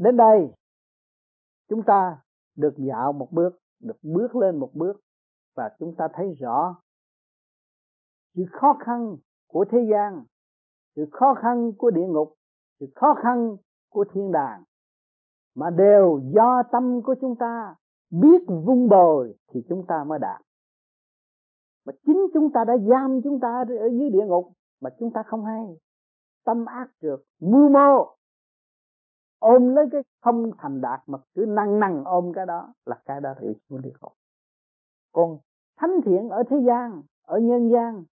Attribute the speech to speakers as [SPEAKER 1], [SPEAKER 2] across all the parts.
[SPEAKER 1] đến đây, chúng ta được dạo một bước, được bước lên một bước và chúng ta thấy rõ sự khó khăn của thế gian, sự khó khăn của địa ngục, sự khó khăn của thiên đàng. Mà đều do tâm của chúng ta biết vung bồi thì chúng ta mới đạt. Mà chính chúng ta đã giam chúng ta ở dưới địa ngục mà chúng ta không hay. Tâm ác trượt, mưu mô ôm lấy cái không thành đạt mà cứ năng năng ôm cái đó là cái đó thì xuống địa ngục còn thánh thiện ở thế gian, ở nhân gian,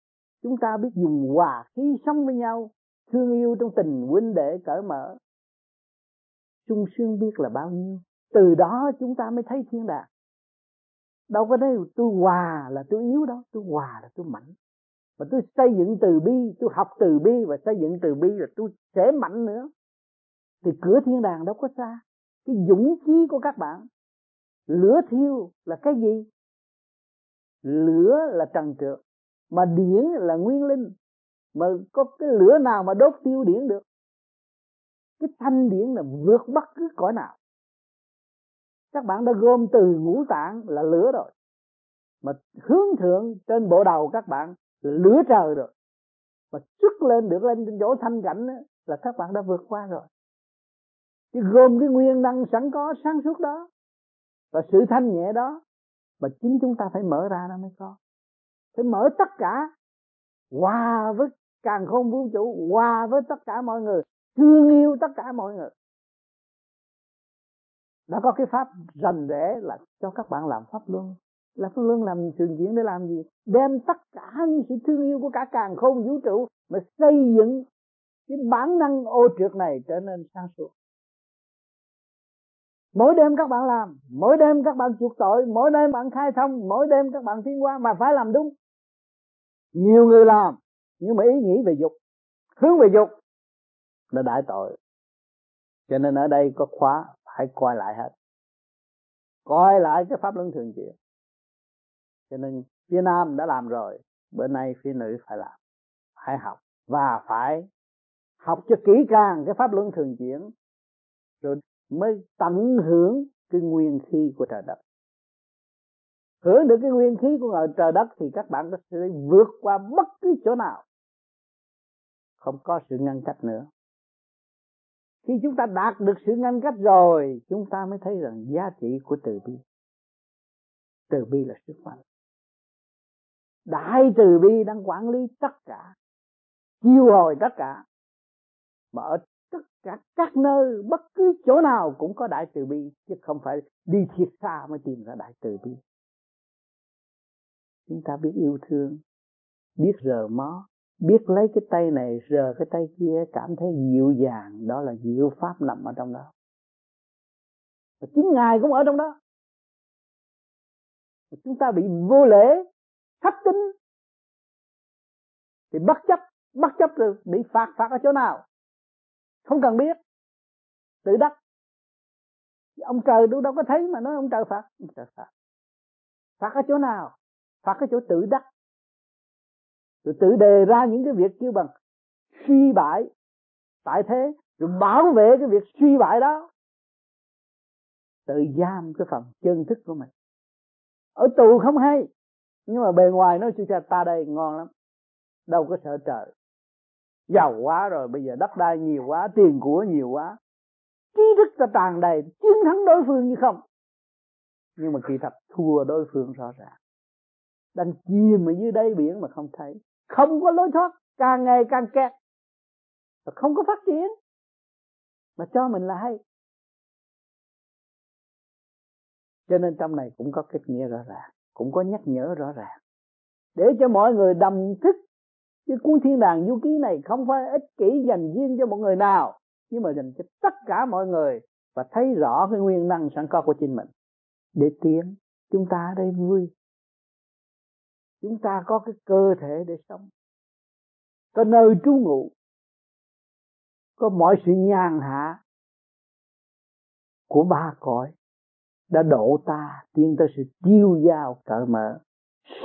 [SPEAKER 1] chúng ta biết dùng hòa khí sống với nhau, thương yêu trong tình huynh đệ cởi mở. Chung xuyên biết là bao nhiêu, từ đó chúng ta mới thấy thiên đàng. Đâu có thấy tôi hòa là tôi yếu đâu, tôi hòa là tôi mạnh. Mà tôi xây dựng từ bi, tôi học từ bi và xây dựng từ bi là tôi sẽ mạnh nữa thì cửa thiên đàng đâu có xa. Cái dũng khí của các bạn, lửa thiêu là cái gì? Lửa là trần trượt, mà điển là nguyên linh. Mà có cái lửa nào mà đốt tiêu điển được? Cái thanh điển là vượt bất cứ cõi nào. Các bạn đã gom từ ngũ tạng là lửa rồi. Mà hướng thượng trên bộ đầu các bạn là lửa trời rồi. Mà xuất lên được lên trên chỗ thanh cảnh là các bạn đã vượt qua rồi chứ gồm cái nguyên năng sẵn có sáng suốt đó và sự thanh nhẹ đó mà chính chúng ta phải mở ra nó mới có. Phải mở tất cả, hòa với càng không vũ trụ, hòa với tất cả mọi người, thương yêu tất cả mọi người. Đã có cái pháp rành rẽ là cho các bạn làm pháp luân. Là pháp luân làm thường diễn để làm gì? Đem tất cả những sự thương yêu của cả càng không vũ trụ mà xây dựng cái bản năng ô trượt này trở nên sáng suốt mỗi đêm các bạn làm, mỗi đêm các bạn chuộc tội, mỗi đêm bạn khai thông, mỗi đêm các bạn tiến qua mà phải làm đúng. Nhiều người làm, nhưng mà ý nghĩ về dục, hướng về dục là đại tội. Cho nên ở đây có khóa, phải coi lại hết. Coi lại cái pháp luân thường chuyển. Cho nên phía nam đã làm rồi, bữa nay phía nữ phải làm. Phải học, và phải học cho kỹ càng cái pháp luân thường chuyển. Rồi mới tận hưởng cái nguyên khí của trời đất. Hưởng được cái nguyên khí của trời đất thì các bạn có thể vượt qua bất cứ chỗ nào. Không có sự ngăn cách nữa. Khi chúng ta đạt được sự ngăn cách rồi, chúng ta mới thấy rằng giá trị của từ bi. Từ bi là sức mạnh. Đại từ bi đang quản lý tất cả, chiêu hồi tất cả, mà ở tất cả các nơi, bất cứ chỗ nào cũng có đại từ bi, chứ không phải đi thiệt xa mới tìm ra đại từ bi. Chúng ta biết yêu thương, biết rờ mó, biết lấy cái tay này, rờ cái tay kia, cảm thấy dịu dàng, đó là diệu pháp nằm ở trong đó. Và chính ngài cũng ở trong đó. Và chúng ta bị vô lễ thấp tính thì bất chấp bất chấp rồi bị phạt phạt ở chỗ nào? Không cần biết. Tự đắc. Ông trời đâu đâu có thấy mà nói ông trời phạt. Ông trời phạt. Phạt ở chỗ nào? Phạt ở chỗ tự đắc. Rồi tự đề ra những cái việc kêu bằng suy bại, tại thế, rồi bảo vệ cái việc suy bại đó. Tự giam cái phần chân thức của mình. Ở tù không hay, nhưng mà bề ngoài nói chú cha, ta đây ngon lắm. Đâu có sợ trời giàu quá rồi, bây giờ đất đai nhiều quá, tiền của nhiều quá. Trí thức ta tràn đầy, chiến thắng đối phương như không. Nhưng mà kỳ thật, thua đối phương rõ ràng. Đang chìm ở dưới đáy biển mà không thấy. Không có lối thoát, càng ngày càng kẹt. Và không có phát triển. Mà cho mình là hay. Cho nên trong này cũng có kết nghĩa rõ ràng, cũng có nhắc nhở rõ ràng. Để cho mọi người đầm thức chứ cuốn thiên đàng du ký này không phải ích kỷ dành riêng cho một người nào, nhưng mà dành cho tất cả mọi người và thấy rõ cái nguyên năng sẵn có của chính mình. Để tiến, chúng ta ở đây vui. Chúng ta có cái cơ thể để sống. Có nơi trú ngụ. Có mọi sự nhàn hạ của ba cõi đã độ ta tiến tới sự tiêu giao cởi mở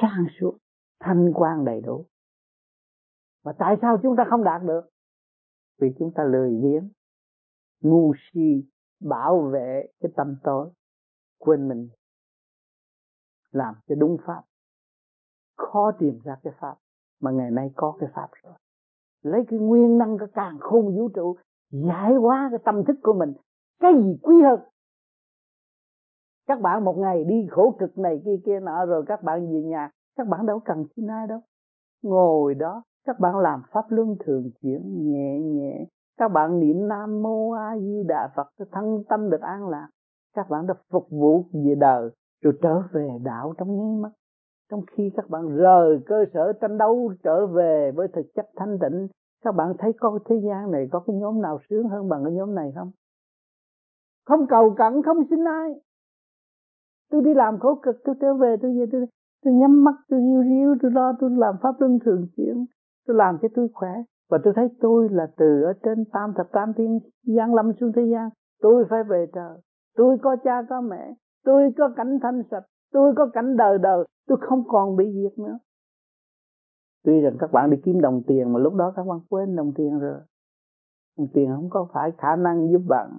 [SPEAKER 1] sang suốt, thanh quan đầy đủ mà tại sao chúng ta không đạt được? Vì chúng ta lười biếng, ngu si, bảo vệ cái tâm tối, quên mình, làm cho đúng pháp. Khó tìm ra cái pháp, mà ngày nay có cái pháp rồi. Lấy cái nguyên năng cái càng khôn vũ trụ, giải hóa cái tâm thức của mình, cái gì quý hơn? Các bạn một ngày đi khổ cực này kia kia nọ rồi các bạn về nhà, các bạn đâu cần xin ai đâu. Ngồi đó các bạn làm pháp luân thường chuyển nhẹ nhẹ. Các bạn niệm nam mô a di đà phật thân tâm được an lạc. Các bạn đã phục vụ về đời, rồi trở về đạo trong nháy mắt. Trong khi các bạn rời cơ sở tranh đấu, trở về với thực chất thanh tịnh, các bạn thấy có thế gian này có cái nhóm nào sướng hơn bằng cái nhóm này không? Không cầu cận, không xin ai. Tôi đi làm khổ cực, tôi trở về, tôi về, tôi tôi nhắm mắt, tôi yêu riêu tôi lo, tôi làm pháp luân thường chuyển tôi làm cho tôi khỏe. Và tôi thấy tôi là từ ở trên tam thập tam thiên giáng lâm xuống thế gian. Tôi phải về trời. Tôi có cha có mẹ. Tôi có cảnh thanh sạch. Tôi có cảnh đời đời. Tôi không còn bị diệt nữa. Tuy rằng các bạn đi kiếm đồng tiền mà lúc đó các bạn quên đồng tiền rồi. Đồng tiền không có phải khả năng giúp bạn.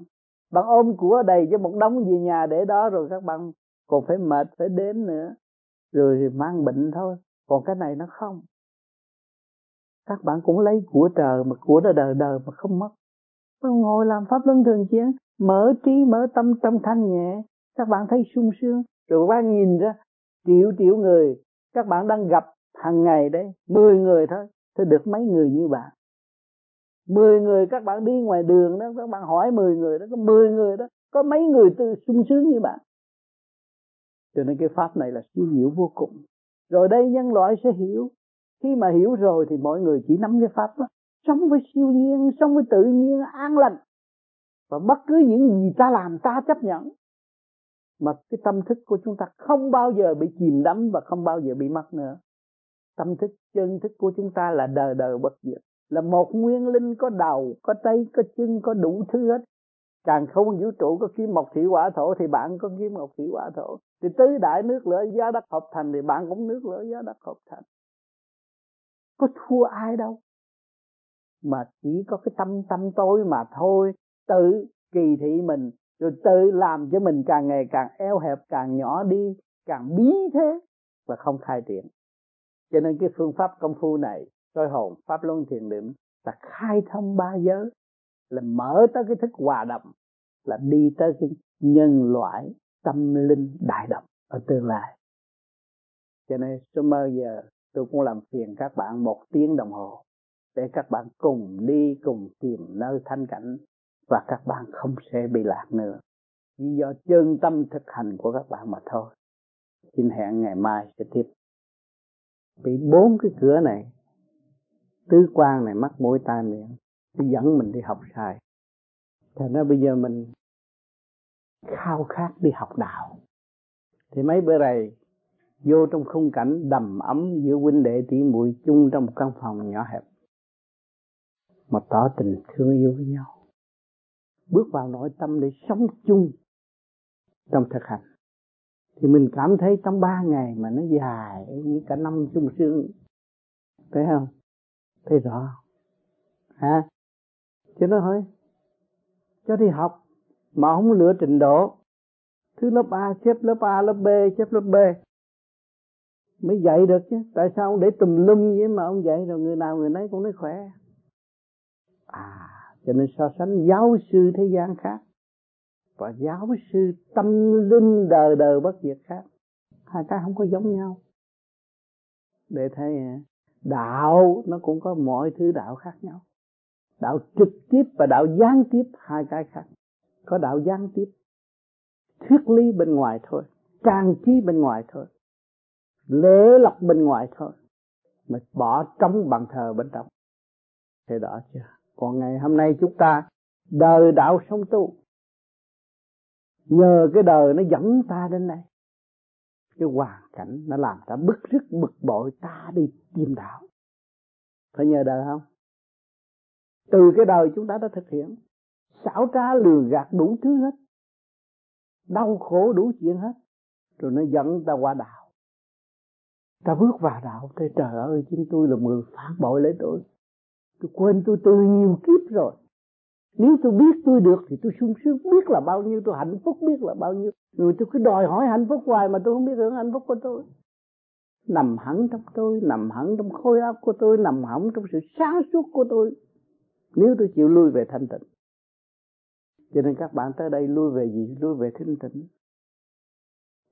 [SPEAKER 1] Bạn ôm của đầy cho một đống về nhà để đó rồi các bạn còn phải mệt phải đếm nữa. Rồi thì mang bệnh thôi. Còn cái này nó không các bạn cũng lấy của trời mà của đời đời đời mà không mất. Ngồi làm pháp luân thường chiến mở trí, mở tâm trong thanh nhẹ. Các bạn thấy sung sướng. Rồi các bạn nhìn ra, triệu triệu người, các bạn đang gặp hàng ngày đấy, mười người thôi thì được mấy người như bạn. Mười người, các bạn đi ngoài đường đó, các bạn hỏi mười người đó, có mười người đó, có mấy người tư sung sướng như bạn. Cho nên cái pháp này là siêu diệu vô cùng. Rồi đây nhân loại sẽ hiểu khi mà hiểu rồi thì mọi người chỉ nắm cái pháp đó. Sống với siêu nhiên, sống với tự nhiên, an lành. Và bất cứ những gì ta làm, ta chấp nhận. Mà cái tâm thức của chúng ta không bao giờ bị chìm đắm và không bao giờ bị mất nữa. Tâm thức, chân thức của chúng ta là đời đời bất diệt. Là một nguyên linh có đầu, có tay, có chân, có đủ thứ hết. Càng không vũ trụ có kim một thủy hỏa thổ thì bạn có kim một thủy hỏa thổ. Thì tứ đại nước lửa gió đất hợp thành thì bạn cũng nước lửa gió đất hợp thành có thua ai đâu. Mà chỉ có cái tâm tâm tối mà thôi. Tự kỳ thị mình, rồi tự làm cho mình càng ngày càng eo hẹp, càng nhỏ đi, càng bí thế và không khai triển. Cho nên cái phương pháp công phu này soi hồn, pháp luân thiền định là khai thông ba giới, là mở tới cái thức hòa đồng, là đi tới cái nhân loại tâm linh đại đồng ở tương lai. Cho nên số mơ giờ tôi cũng làm phiền các bạn một tiếng đồng hồ để các bạn cùng đi, cùng tìm nơi thanh cảnh và các bạn không sẽ bị lạc nữa. Vì do chân tâm thực hành của các bạn mà thôi. Xin hẹn ngày mai sẽ tiếp. Bị bốn cái cửa này, tứ quan này mắt mũi tai miệng, nó dẫn mình đi học sai. Thành ra bây giờ mình khao khát đi học đạo. Thì mấy bữa này vô trong khung cảnh đầm ấm giữa huynh đệ tỷ muội chung trong một căn phòng nhỏ hẹp. Mà tỏ tình thương yêu với nhau. Bước vào nội tâm để sống chung trong thực hành. Thì mình cảm thấy trong ba ngày mà nó dài, như cả năm chung sương thấy không? Thấy rõ hả? Cho nó thôi. Cho đi học, mà không lựa trình độ. Thứ lớp A xếp lớp A, lớp B xếp lớp B mới dạy được chứ. Tại sao ông để tùm lum vậy mà ông dạy rồi người nào người nấy cũng nói khỏe? À cho nên so sánh giáo sư thế gian khác và giáo sư tâm linh đời đời bất diệt khác. Hai cái không có giống nhau. Để thấy à, đạo nó cũng có mọi thứ đạo khác nhau. Đạo trực tiếp và đạo gián tiếp, hai cái khác. Có đạo gián tiếp, thuyết lý bên ngoài thôi, trang trí bên ngoài thôi lễ lọc bên ngoài thôi, mà bỏ trống bàn thờ bên trong. Thế đó chưa còn ngày hôm nay chúng ta đời đạo sống tu, nhờ cái đời nó dẫn ta đến đây, cái hoàn cảnh nó làm ta bức rứt, bực bội, ta đi tìm đạo. Phải nhờ đời không? Từ cái đời chúng ta đã thực hiện, xảo trá, lừa gạt đủ thứ hết, đau khổ đủ chuyện hết, rồi nó dẫn ta qua đạo ta bước vào đạo thế trời ơi, chính tôi là người phản bội lấy tôi. Tôi quên tôi từ nhiều kiếp rồi. Nếu tôi biết tôi được thì tôi sung sướng biết là bao nhiêu, tôi hạnh phúc biết là bao nhiêu. Rồi tôi cứ đòi hỏi hạnh phúc hoài mà tôi không biết hưởng hạnh phúc của tôi. Nằm hẳn trong tôi, nằm hẳn trong khối óc của tôi, nằm hẳn trong sự sáng suốt của tôi. Nếu tôi chịu lui về thanh tịnh. Cho nên các bạn tới đây lui về gì? Lui về thanh tịnh.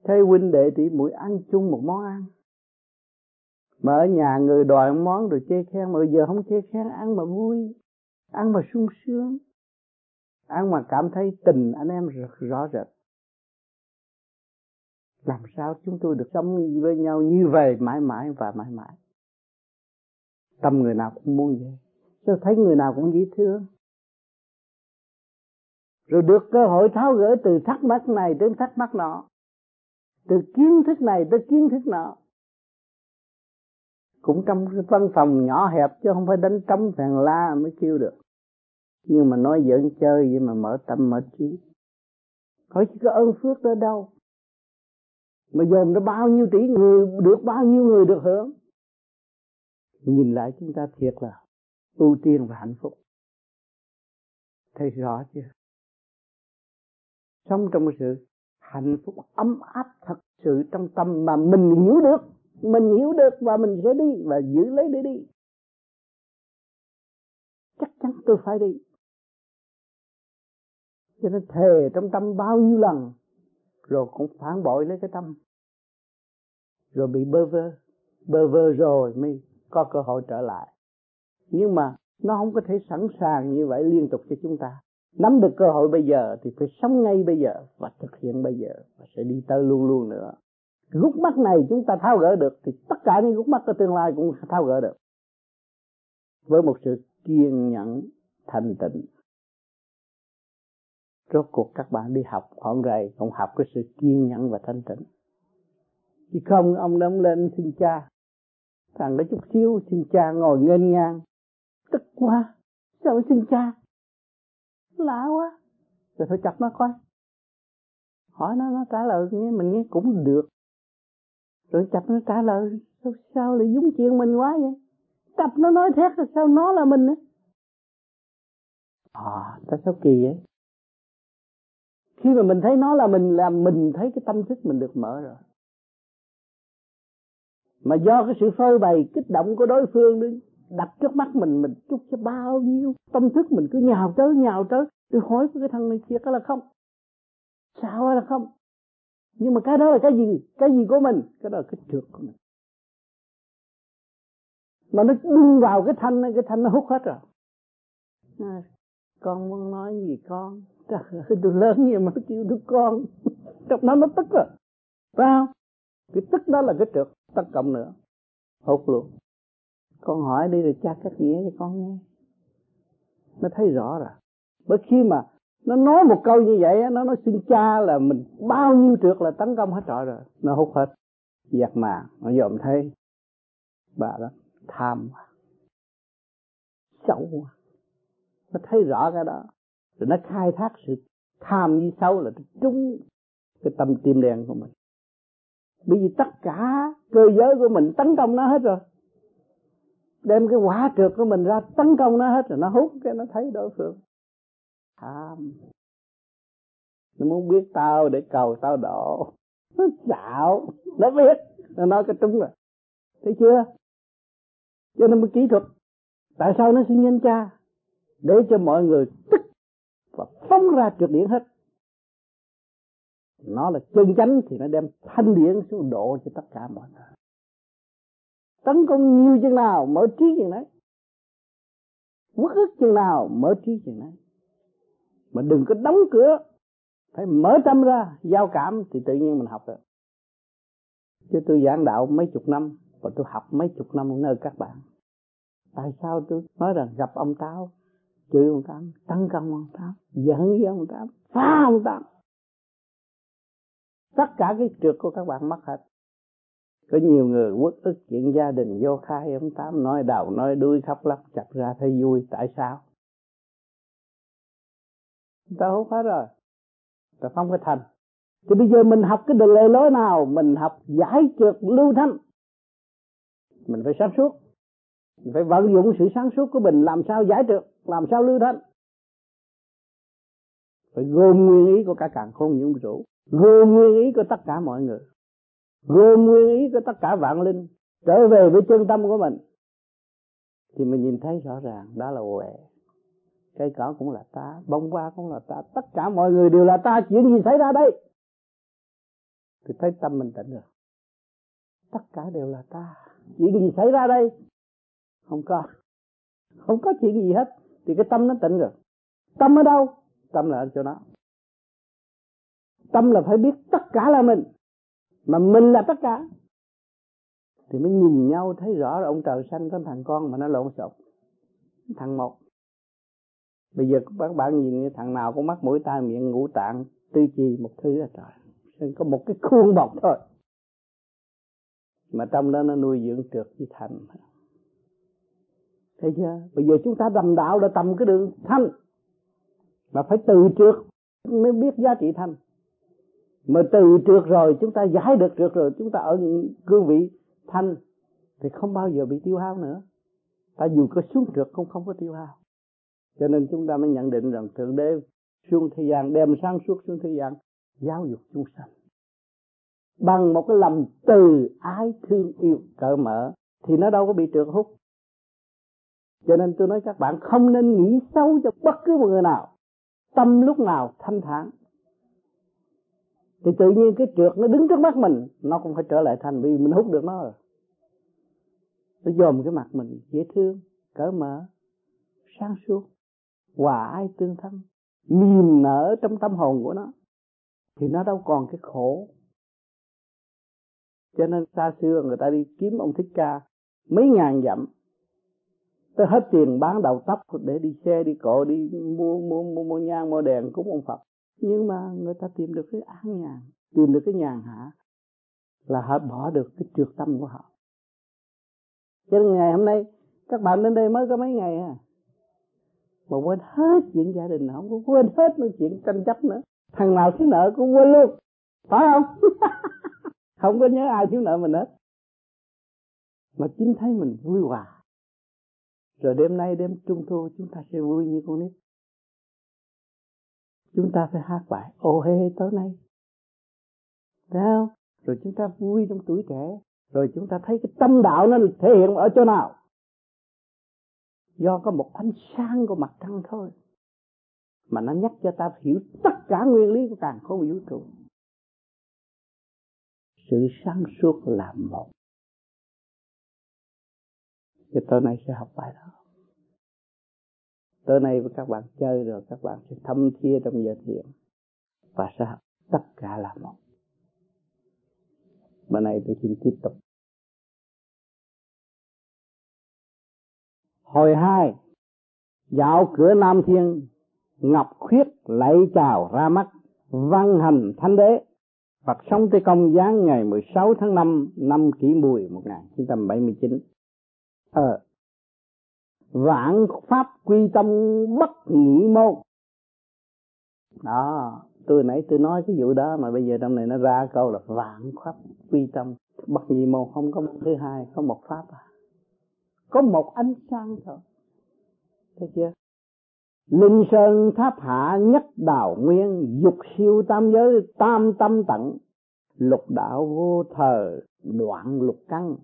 [SPEAKER 1] Thấy huynh đệ tỷ muội ăn chung một món ăn mà ở nhà người đòi món rồi chê khen, mà bây giờ không chê khen, ăn mà vui, ăn mà sung sướng, ăn mà cảm thấy tình anh em rất rõ rệt. Làm sao chúng tôi được sống với nhau như vậy mãi mãi và mãi mãi? Tâm người nào cũng muốn vậy. Sao thấy người nào cũng dễ thương? Rồi được cơ hội tháo gỡ từ thắc mắc này đến thắc mắc nọ, từ kiến thức này tới kiến thức nọ cũng trong cái văn phòng nhỏ hẹp chứ không phải đánh trống thằng la mới kêu được. Nhưng mà nói giỡn chơi vậy mà mở tâm mở trí. Hỏi chỉ có ơn phước đó đâu. Mà dồn ra bao nhiêu tỷ người, được bao nhiêu người được hưởng? Nhìn lại chúng ta thiệt là ưu tiên và hạnh phúc. Thấy rõ chưa? Sống trong sự hạnh phúc ấm áp thật sự trong tâm mà mình hiểu được mình hiểu được và mình sẽ đi và giữ lấy để đi. Chắc chắn tôi phải đi. Cho nên thề trong tâm bao nhiêu lần, rồi cũng phản bội lấy cái tâm. Rồi bị bơ vơ. Bơ vơ rồi mới có cơ hội trở lại. Nhưng mà nó không có thể sẵn sàng như vậy liên tục cho chúng ta. Nắm được cơ hội bây giờ thì phải sống ngay bây giờ và thực hiện bây giờ và sẽ đi tới luôn luôn nữa gút mắt này chúng ta tháo gỡ được thì tất cả những gút mắt của tương lai cũng tháo gỡ được. Với một sự kiên nhẫn thành tịnh. Rốt cuộc các bạn đi học khoảng rầy cũng học cái sự kiên nhẫn và thanh tịnh. Chứ không, ông đóng lên xin cha. Thằng đó chút xíu, xin cha ngồi nghênh ngang. Tức quá, sao xin cha? Lạ quá. Rồi phải chặt nó coi. Hỏi nó nó trả lời nghe mình nghe cũng được rồi chặt nó trả lời sao, sao lại dúng chuyện mình quá vậy? Chặt nó nói thét là sao nó là mình á à tại sao kỳ vậy. Khi mà mình thấy nó là mình là mình thấy cái tâm thức mình được mở rồi. Mà do cái sự phơi bày kích động của đối phương đi đặt trước mắt mình mình chúc cho bao nhiêu tâm thức mình cứ nhào tới nhào tới tôi hỏi cái thằng này thiệt là không? Sao là không nhưng mà cái đó là cái gì? Cái gì của mình? Cái đó là cái trượt của mình. Mà nó đung vào cái thanh cái thanh nó hút hết rồi. À, con muốn nói gì con? Trời tôi lớn như mà kêu tôi con. Trong đó nó tức rồi. Phải không? Cái tức đó là cái trượt tất cộng nữa. Hút luôn. Con hỏi đi rồi cha cắt nghĩa cho con nghe. Nó thấy rõ rồi. Bởi khi mà nó nói một câu như vậy nó nói xin cha là mình bao nhiêu trượt là tấn công hết trọi rồi. Nó hút hết. Giặt mà. Nó dòm thấy bà đó, tham quá. Xấu quá. Nó thấy rõ cái đó. Rồi nó khai thác sự tham như xấu là trúng cái tâm tim đen của mình. Bởi vì tất cả cơ giới của mình tấn công nó hết rồi. Đem cái quả trượt của mình ra tấn công nó hết rồi. Nó hút cái, nó thấy đối phương tham nó muốn biết tao để cầu tao độ. Nó xạo. Nó biết. Nó nói cái trúng rồi. Thấy chưa? Cho nên mới kỹ thuật. Tại sao nó xin nhân cha? Để cho mọi người tức và phóng ra trượt điện hết. Nó là chân chánh thì nó đem thanh điển xuống độ cho tất cả mọi người. Tấn công nhiều chừng nào, mở trí chừng đấy. Quất ức chừng nào, mở trí chừng đấy mà đừng có đóng cửa. Phải mở tâm ra, giao cảm thì tự nhiên mình học được. Chứ tôi giảng đạo mấy chục năm, và tôi học mấy chục năm ở nơi các bạn. Tại sao tôi nói rằng gặp ông táo chửi ông tám, tấn công ông tám, giận với ông tám, phá ông tám. Tất cả cái trượt của các bạn mất hết. Có nhiều người quốc ức chuyện gia đình vô khai, ông tám nói đầu nói đuôi, khóc lóc chặt ra thấy vui. Tại sao? Ta không hết rồi. Ta không có thành thì bây giờ mình học cái lề lối nào? Mình học giải trượt lưu thanh. Mình phải sáng suốt. Mình phải vận dụng sự sáng suốt của mình làm sao giải trượt, làm sao lưu thanh. Phải gồm nguyên ý của cả càng khôn những vũ trụ gồm nguyên ý của tất cả mọi người. Gồm nguyên ý của tất cả vạn linh. Trở về với chân tâm của mình. Thì mình nhìn thấy rõ ràng đó là huệ cây cỏ cũng là ta, bông hoa cũng là ta, tất cả mọi người đều là ta, chuyện gì xảy ra đây? Thì thấy tâm mình tỉnh rồi. Tất cả đều là ta, chuyện gì xảy ra đây? Không có. Không có chuyện gì hết. Thì cái tâm nó tỉnh rồi. Tâm ở đâu? Tâm là ở chỗ đó. Tâm là phải biết tất cả là mình. Mà mình là tất cả. Thì mới nhìn nhau, thấy rõ là ông trời sanh có thằng con mà nó lộn xộn. Thằng một bây giờ các bạn nhìn thằng nào cũng mắt mũi tai miệng ngũ tạng, tư chi một thứ là trời có một cái khuôn bọc thôi. Mà trong đó nó nuôi dưỡng trượt với thành thấy chưa? Bây giờ chúng ta đầm đạo đã tầm cái đường thanh. Mà phải từ trước mới biết giá trị thanh. Mà từ trước rồi, chúng ta giải được trước rồi, chúng ta ở cương vị thanh, thì không bao giờ bị tiêu hao nữa. Ta dù có xuống trượt cũng không có tiêu hao cho nên chúng ta mới nhận định rằng thượng đế xuống thế gian, đem sáng suốt xuống thế gian, giáo dục chúng sanh. Bằng một cái lòng từ ái thương yêu cởi mở, thì nó đâu có bị trượt hút. Cho nên tôi nói các bạn, không nên nghĩ xấu cho bất cứ một người nào, tâm lúc nào thanh thản. Thì tự nhiên cái trượt nó đứng trước mắt mình, nó cũng phải trở lại thành vì mình hút được nó rồi. Nó dòm cái mặt mình, dễ thương, cởi mở, sáng suốt hòa ai tương thân. Niềm nở trong tâm hồn của nó thì nó đâu còn cái khổ. Cho nên xa xưa người ta đi kiếm ông thích ca mấy ngàn dặm tới hết tiền bán đầu tóc để đi xe đi cộ đi mua mua mua, mua nhang mua đèn cúng ông Phật. Nhưng mà người ta tìm được cái an nhàn tìm được cái nhàn hạ là họ bỏ được cái trượt tâm của họ. Cho nên ngày hôm nay các bạn đến đây mới có mấy ngày à? Mà quên hết chuyện gia đình không có quên hết những chuyện tranh chấp nữa. Thằng nào thiếu nợ cũng quên luôn. Phải không? Không có nhớ ai thiếu nợ mình hết. Mà chính thấy mình vui hòa. Rồi đêm nay đêm trung thu, chúng ta sẽ vui như con nít. Chúng ta phải hát bài ô hê tối nay. Thấy không? Rồi chúng ta vui trong tuổi trẻ. Rồi chúng ta thấy cái tâm đạo nó thể hiện ở chỗ nào? Do có một ánh sáng của mặt trăng thôi. Mà nó nhắc cho ta hiểu tất cả nguyên lý của càng không vũ trụ. Sự sáng suốt là một. Thì tối nay sẽ học bài đó. Tối nay với các bạn chơi rồi, các bạn sẽ thâm thia trong giờ thiền. Và sẽ học tất cả là một. Bữa nay tôi xin tiếp tục. Hồi hai dạo cửa nam thiên ngọc khuyết lạy chào ra mắt văn hành thánh đế Phật sống Tây Công giáng ngày 16 tháng 5 năm kỷ mùi 1979. Ờ, vạn pháp quy tâm bất nhị môn. Đó, tôi nãy tôi nói cái vụ đó mà bây giờ trong này nó ra câu là vạn pháp quy tâm bất nhị môn không có một thứ hai, có một pháp à. Có một ánh sáng thôi. Thấy chưa? Linh sơn tháp hạ nhất đạo nguyên, Dục siêu tam giới, tam tâm tận Lục đạo vô thờ, đoạn lục căn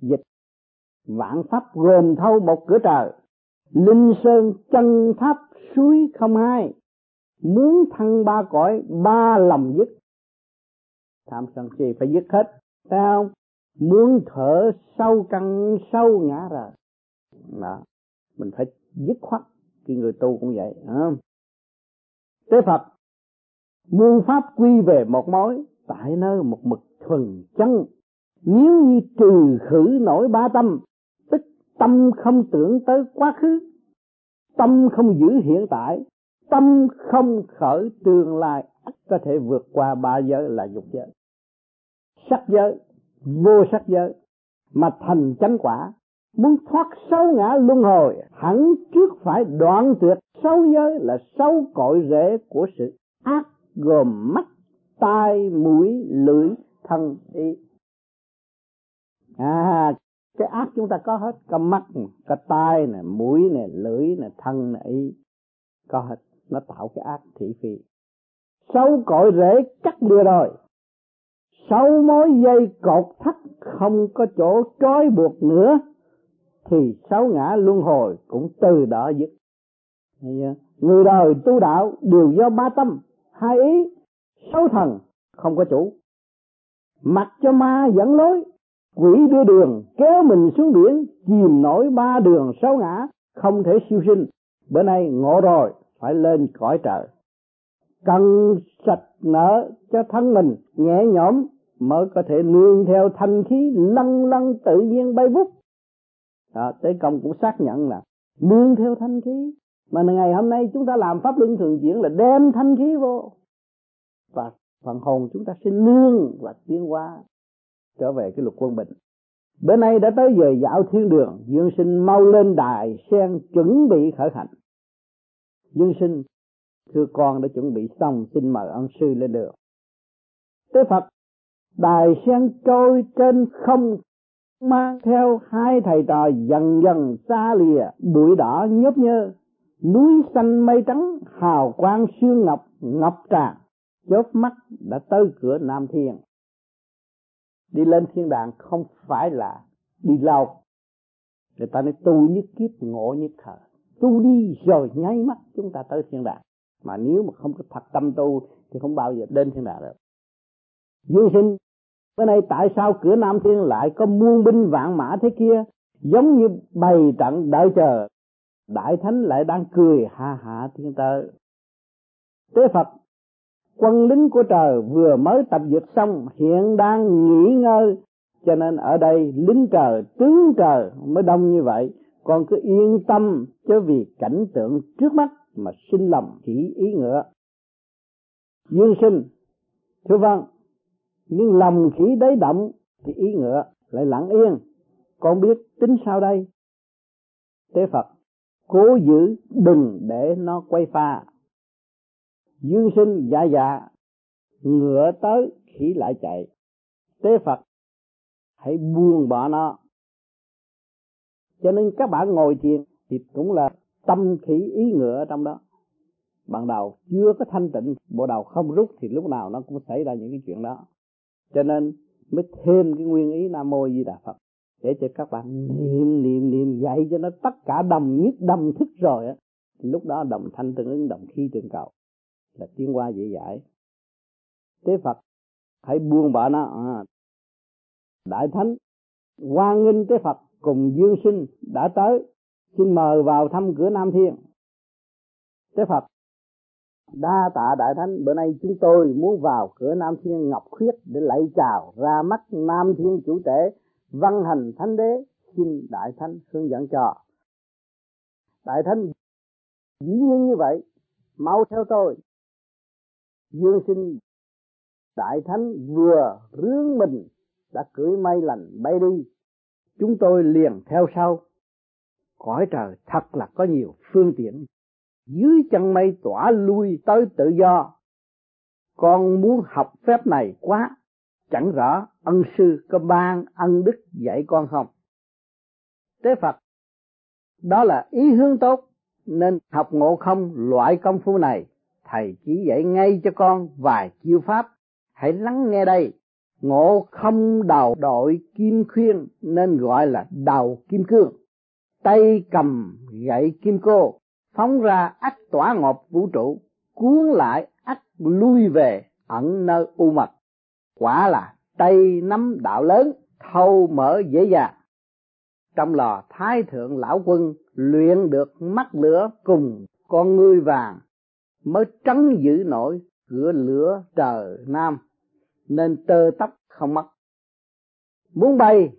[SPEAKER 1] Dịch vạn pháp gồm thâu một cửa trời Linh sơn chân tháp suối không hai Muốn thăng ba cõi, ba lòng dứt Tham sân si phải dứt hết Thấy không? Muốn thở sâu căng, sâu ngã rồi Đó. Mình phải dứt khoát Khi người tu cũng vậy không? Tế Phật, muôn pháp quy về một mối, tại nơi một mực thuần chân nếu như trừ khử nổi ba tâm, tức tâm không tưởng tới quá khứ, tâm không giữ hiện tại, tâm không khởi tương lai có thể vượt qua ba giới là dục giới sắc giới vô sắc giới, mà thành chánh quả, muốn thoát sâu ngã luân hồi, hẳn trước phải đoạn tuyệt sâu giới là sâu cội rễ của sự ác gồm mắt, tai, mũi, lưỡi, thân, ý. À cái ác chúng ta có hết, có mắt cả tai nè, mũi nè, lưỡi nè, thân nè, ý. Có hết, nó tạo cái ác thị phi. Sâu cội rễ cắt đưa rồi sáu mối dây cột thắt không có chỗ trói buộc nữa, thì sáu ngã luân hồi cũng từ đó dứt. À, người đời tu đạo đều do ba tâm, hai ý, sáu thần không có chủ. Mặc cho ma dẫn lối, quỷ đưa đường, kéo mình xuống biển, chìm nổi ba đường sáu ngã, không thể siêu sinh. Bữa nay ngộ rồi, phải lên cõi trời. Cần sạch nợ cho thân mình, nhẹ nhõm mới có thể nương theo thanh khí lăn lăn tự nhiên bay vút. Đó, tế công cũng xác nhận là nương theo thanh khí. Mà ngày hôm nay chúng ta làm pháp luân thường chuyển là đem thanh khí vô. Và phần hồn chúng ta sẽ nương và tiến hóa trở về cái luật quân bình. Bữa nay đã tới giờ dạo thiên đường dương sinh mau lên đài sen chuẩn bị khởi hành. Dương sinh thưa con đã chuẩn bị xong xin mời ân sư lên đường. Tế phật đài sen trôi trên không, mang theo hai thầy trò dần dần xa lìa, bụi đỏ nhớp nhơ. Núi xanh mây trắng, hào quang sương ngọc ngọc tràn. Chớp mắt đã tới cửa nam thiên. Đi lên thiên đàng không phải là đi lâu. Người ta nói tu nhất kiếp, ngộ nhất thời tu đi rồi nháy mắt chúng ta tới thiên đàng. Mà nếu mà không có thật tâm tu, thì không bao giờ đến thiên đàng được. Dương sinh bữa nay tại sao cửa nam thiên lại có muôn binh vạn mã thế kia, giống như bày trận đợi chờ? Đại thánh lại đang cười ha hạ thiên tơ. Tế phật, quân lính của trời vừa mới tập dượt xong, hiện đang nghỉ ngơi, cho nên ở đây lính trời, tướng trời mới đông như vậy con cứ yên tâm cho vì cảnh tượng trước mắt mà sinh lòng chỉ ý ngựa. Dương sinh, thưa vâng nhưng lòng khí đấy động thì ý ngựa lại lặng yên. Con biết tính sao đây? Tế phật, cố giữ đừng để nó quay pha. Dương sinh dạ dạ ngựa tới khỉ lại chạy. Tế phật, hãy buông bỏ nó. Cho nên các bạn ngồi thiền thì cũng là tâm khỉ ý ngựa ở trong đó. Ban đầu chưa có thanh tịnh, bộ đầu không rút thì lúc nào nó cũng xảy ra những cái chuyện đó cho nên mới thêm cái nguyên ý nam mô di đà phật. Để cho các bạn niệm niệm niệm, dạy cho nó tất cả đồng nhất, đồng thức rồi á lúc đó đồng thanh tương ứng, đồng khí tương cầu. Là tiến qua dễ dãi. Tế phật, hãy buông bỏ nó. À. đại thánh quan nghênh tế phật cùng dương sinh đã tới. Xin mời vào thăm cửa nam thiên. Tế phật đa tạ đại thánh, bữa nay chúng tôi muốn vào cửa nam thiên ngọc khuyết để lạy chào, ra mắt nam thiên chủ tể, văn hành thánh đế, xin đại thánh hướng dẫn cho. Đại thánh, dĩ nhiên như vậy, mau theo tôi. Dương sinh đại thánh vừa rướng mình, đã cưỡi mây lành bay đi. Chúng tôi liền theo sau. Cõi trời thật là có nhiều phương tiện dưới chân mây tỏa lui tới tự do. Con muốn học phép này quá, chẳng rõ ân sư có ban ân đức dạy con không? Tế phật, đó là ý hướng tốt, nên học ngộ không loại công phu này, thầy chỉ dạy ngay cho con vài chiêu pháp. Hãy lắng nghe đây, ngộ không đầu đội kim khuyên, nên gọi là đầu kim cương. Tay cầm gậy kim cô phóng ra ách tỏa ngọc vũ trụ, cuốn lại ách lui về ẩn nơi u mật. Quả là tay nắm đạo lớn, thâu mở dễ dàng. Trong lò thái thượng lão quân luyện được mắt lửa cùng con ngươi vàng, mới trấn giữ nổi cửa lửa trời nam, nên tơ tóc không mất. Muốn bay,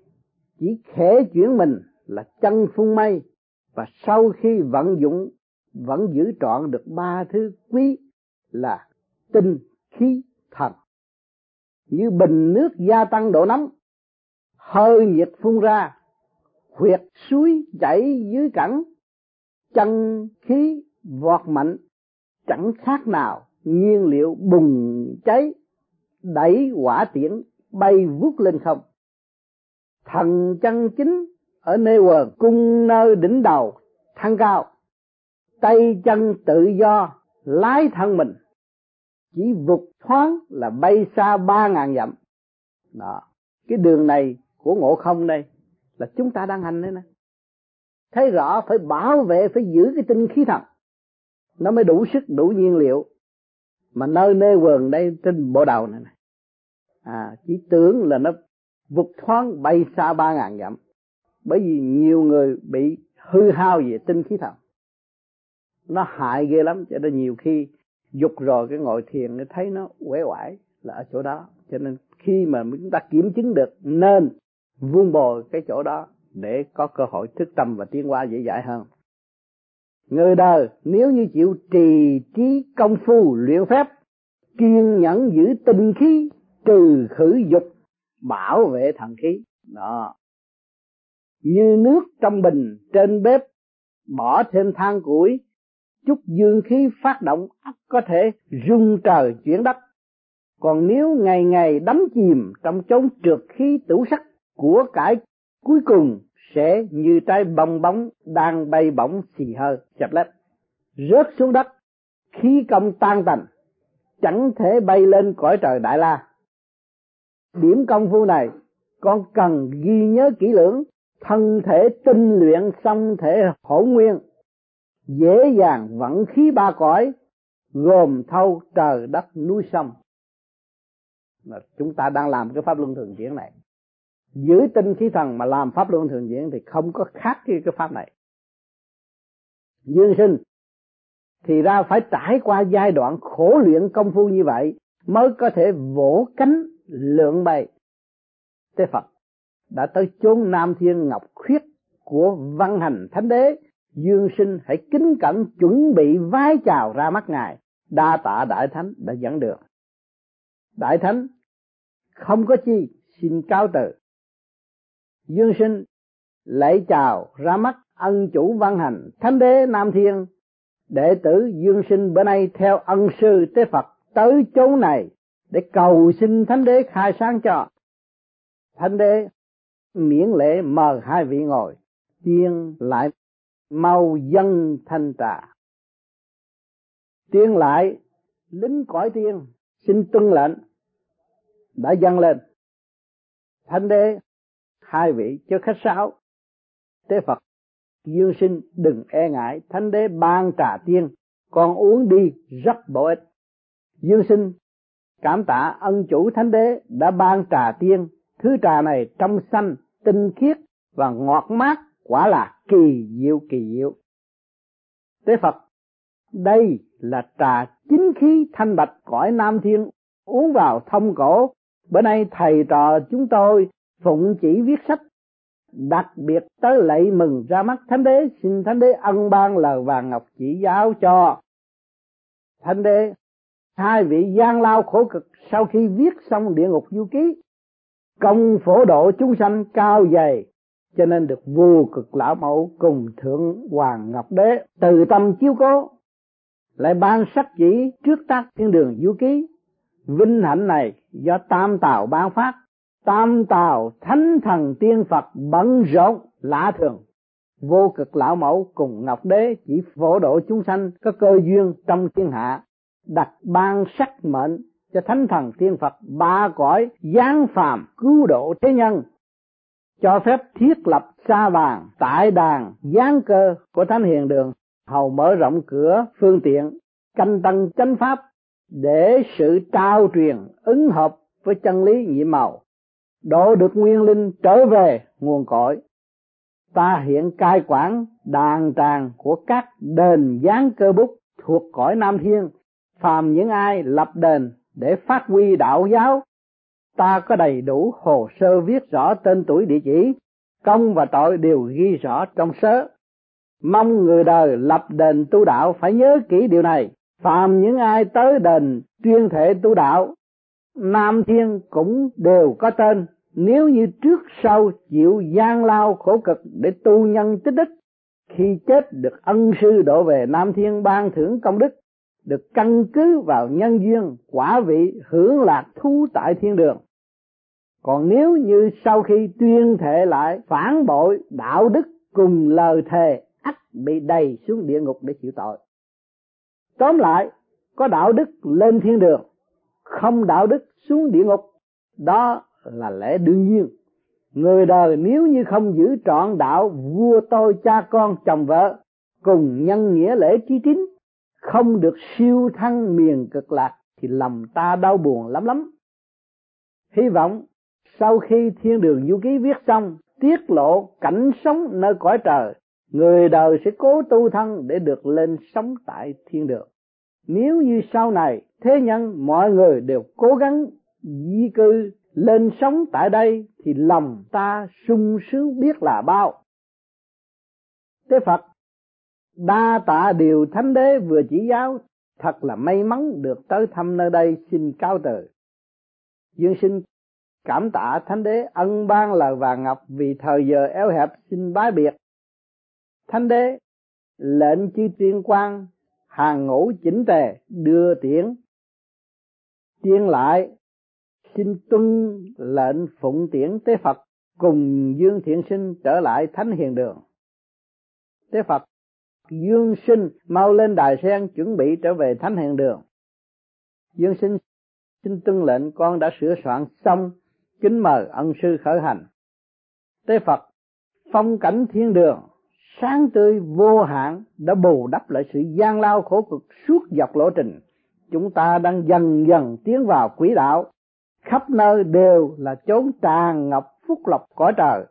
[SPEAKER 1] chỉ khẽ chuyển mình là chân phun mây, và sau khi vận dụng vẫn giữ trọn được ba thứ quý là tinh khí thần. Như bình nước gia tăng độ nóng, hơi nhiệt phun ra, huyệt suối chảy dưới cẳng, chân khí vọt mạnh, chẳng khác nào nhiên liệu bùng cháy, đẩy quả tiễn bay vút lên không. Thần chân chính ở nơi quần cung nơi đỉnh đầu thăng cao tay chân tự do lái thân mình. Chỉ vụt thoáng là bay xa ba ngàn dặm. Đó cái đường này của ngộ không đây là chúng ta đang hành đây nè. Thấy rõ phải bảo vệ phải giữ cái tinh khí thần. Nó mới đủ sức đủ nhiên liệu. Mà nơi nơi quần đây trên bộ đầu này, này à chỉ tưởng là nó vụt thoáng bay xa ba ngàn dặm. Bởi vì nhiều người bị hư hao về tinh khí thần nó hại ghê lắm, cho nên nhiều khi dục rồi cái ngồi thiền, nó thấy nó uể oải là ở chỗ đó. Cho nên khi mà chúng ta kiểm chứng được nên vuông bồi cái chỗ đó để có cơ hội thức tâm và tiến hóa dễ dãi hơn. Người đời nếu như chịu trì trí công phu luyện phép, kiên nhẫn giữ tinh khí, trừ khử dục, bảo vệ thần khí, đó. Như nước trong bình, trên bếp, bỏ thêm than củi chút dương khí phát động ắt có thể rung trời chuyển đất. Còn nếu ngày ngày đắm chìm trong chốn trượt khí tủ sắc của cải, cuối cùng sẽ như trái bong bóng đang bay bổng xì hơi, chập lép rớt xuống đất, khí công tan tành, chẳng thể bay lên cõi trời đại la. Điểm công phu này, con cần ghi nhớ kỹ lưỡng, thân thể tinh luyện xong thể hỗn nguyên dễ dàng vận khí ba cõi, gồm thâu, trời, đất, núi, sông. Mà chúng ta đang làm cái pháp luân thường chuyển này. Giữ tinh khí thần mà làm pháp luân thường chuyển thì không có khác cái cái pháp này. Dương sinh, thì ra phải trải qua giai đoạn khổ luyện công phu như vậy mới có thể vỗ cánh lượng bay thế Phật đã tới chốn Nam Thiên Ngọc Khuyết của văn hành thánh đế dương sinh hãy kính cẩn chuẩn bị vái chào ra mắt ngài. Đa tạ đại thánh đã dẫn được đại thánh, không có chi, xin cáo từ. Dương sinh lễ chào ra mắt ân chủ văn hành thánh đế nam thiên. Đệ tử dương sinh bữa nay theo ân sư tế phật tới chỗ này để cầu xin thánh đế khai sáng cho. Thánh đế miễn lễ mời hai vị ngồi. Tiên lại mau dân thanh trà. Tiên lại, lính cõi tiên xin tuân lệnh, đã dâng lên. Thánh đế, hai vị cho khách sáo. Tế phật, dương sinh đừng e ngại, thánh đế ban trà tiên con uống đi rất bổ ích. Dương sinh cảm tạ ân chủ thánh đế đã ban trà tiên, thứ trà này trong xanh, tinh khiết và ngọt mát quả là kỳ diệu kỳ diệu. Tế phật, đây là trà chính khí thanh bạch cõi nam thiên. Uống vào thông cổ, bữa nay thầy trò chúng tôi phụng chỉ viết sách. Đặc biệt tới lễ mừng ra mắt thánh đế, xin thánh đế ân ban lời vàng ngọc chỉ giáo cho. Thánh đế, hai vị gian lao khổ cực sau khi viết xong địa ngục du ký, công phổ độ chúng sanh cao dày cho nên được vô cực lão mẫu cùng thượng hoàng ngọc đế từ tâm chiếu cố, lại ban sắc chỉ trước tác thiên đường du ký. Vinh hạnh này do tam tào ban phát. Tam tào thánh thần tiên phật bận rộn lạ thường. Vô cực lão mẫu cùng ngọc đế chỉ phổ độ chúng sanh có cơ duyên trong thiên hạ, đặt ban sắc mệnh cho thánh thần tiên phật ba cõi giáng phàm cứu độ thế nhân cho phép thiết lập sa vàng tại đàn, gián cơ của thánh hiền đường, hầu mở rộng cửa phương tiện, canh tăng chánh pháp để sự trao truyền ứng hợp với chân lý nhiệm màu. Độ được nguyên linh trở về nguồn cội. Ta hiện cai quản đàn tràng của các đền gián cơ bút thuộc cõi nam thiên, phàm những ai lập đền để phát huy đạo giáo ta có đầy đủ hồ sơ viết rõ tên tuổi địa chỉ, công và tội đều ghi rõ trong sớ. Mong người đời lập đền tu đạo phải nhớ kỹ điều này. Phàm những ai tới đền tuyên thể tu đạo, nam thiên cũng đều có tên. Nếu như trước sau chịu gian lao khổ cực để tu nhân tích đức, khi chết được ân sư đổ về nam thiên ban thưởng công đức, được căn cứ vào nhân duyên quả vị hưởng lạc thu tại thiên đường còn nếu như sau khi tuyên thệ lại phản bội đạo đức cùng lời thề, ắt bị đầy xuống địa ngục để chịu tội. Tóm lại, có đạo đức lên thiên đường, không đạo đức xuống địa ngục, đó là lẽ đương nhiên. Người đời nếu như không giữ trọn đạo vua tôi cha con chồng vợ cùng nhân nghĩa lễ trí tín, không được siêu thăng miền cực lạc thì lòng ta đau buồn lắm lắm. Hy vọng sau khi thiên đường du ký viết xong, tiết lộ cảnh sống nơi cõi trời, người đời sẽ cố tu thân để được lên sống tại thiên đường. Nếu như sau này, thế nhân, mọi người đều cố gắng di cư, lên sống tại đây, thì lòng ta sung sướng biết là bao. Thế phật, đa tạ điều thánh đế vừa chỉ giáo, thật là may mắn được tới thăm nơi đây xin cao từ. Dương sinh cảm tạ thánh đế ân ban lời vàng ngọc vì thời giờ eo hẹp xin bái biệt thánh đế, lệnh chư tiên quan, hàng ngũ chỉnh tề đưa tiễn tiên lại, xin tuân lệnh phụng tiễn tế Phật cùng Dương Thiện Sinh trở lại Thánh Hiền Đường. Tế Phật, Dương Sinh mau lên đài sen chuẩn bị trở về Thánh Hiền Đường. Dương Sinh xin tuân lệnh con đã sửa soạn xong kính mời ân sư khởi hành. Tế Phật phong cảnh thiên đường sáng tươi vô hạn đã bù đắp lại sự gian lao khổ cực suốt dọc lộ trình. Chúng ta đang dần dần tiến vào quỹ đạo, khắp nơi đều là chốn tràn ngập phúc lộc cõi trời.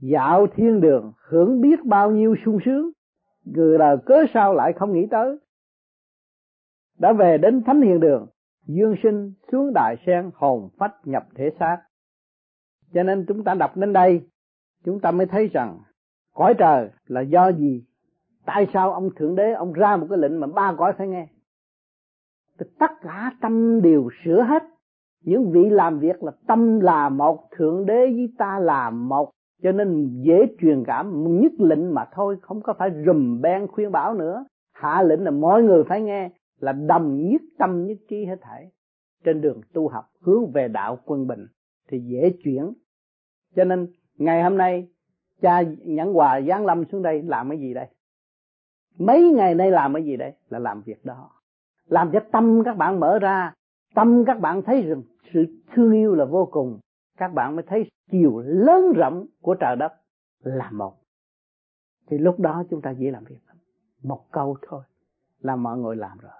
[SPEAKER 1] Dạo thiên đường hưởng biết bao nhiêu sung sướng, người đời cớ sao lại không nghĩ tới. Đã về đến thánh hiền đường, dương sinh xuống đại sen hồn phách nhập thể xác. Cho nên chúng ta đọc đến đây, chúng ta mới thấy rằng cõi trời là do gì? Tại sao ông thượng đế ông ra một cái lệnh mà ba cõi phải nghe? Tất cả tâm đều sửa hết. Những vị làm việc là tâm là một thượng đế với ta là một. Cho nên dễ truyền cảm nhất lệnh mà thôi không có phải rùm ben khuyên bảo nữa. Hạ lệnh là mọi người phải nghe là đồng nhất tâm nhất trí hết thảy. Trên đường tu học hướng về đạo quân bình thì dễ chuyển. Cho nên, ngày hôm nay, cha nhẫn hòa giáng lâm xuống đây làm cái gì đây? Mấy ngày nay làm cái gì đây? Là làm việc đó. Làm cho tâm các bạn mở ra, tâm các bạn thấy rằng sự thương yêu là vô cùng. Các bạn mới thấy chiều lớn rộng của trời đất là một. Thì lúc đó chúng ta dễ làm việc một câu thôi là mọi người làm rồi.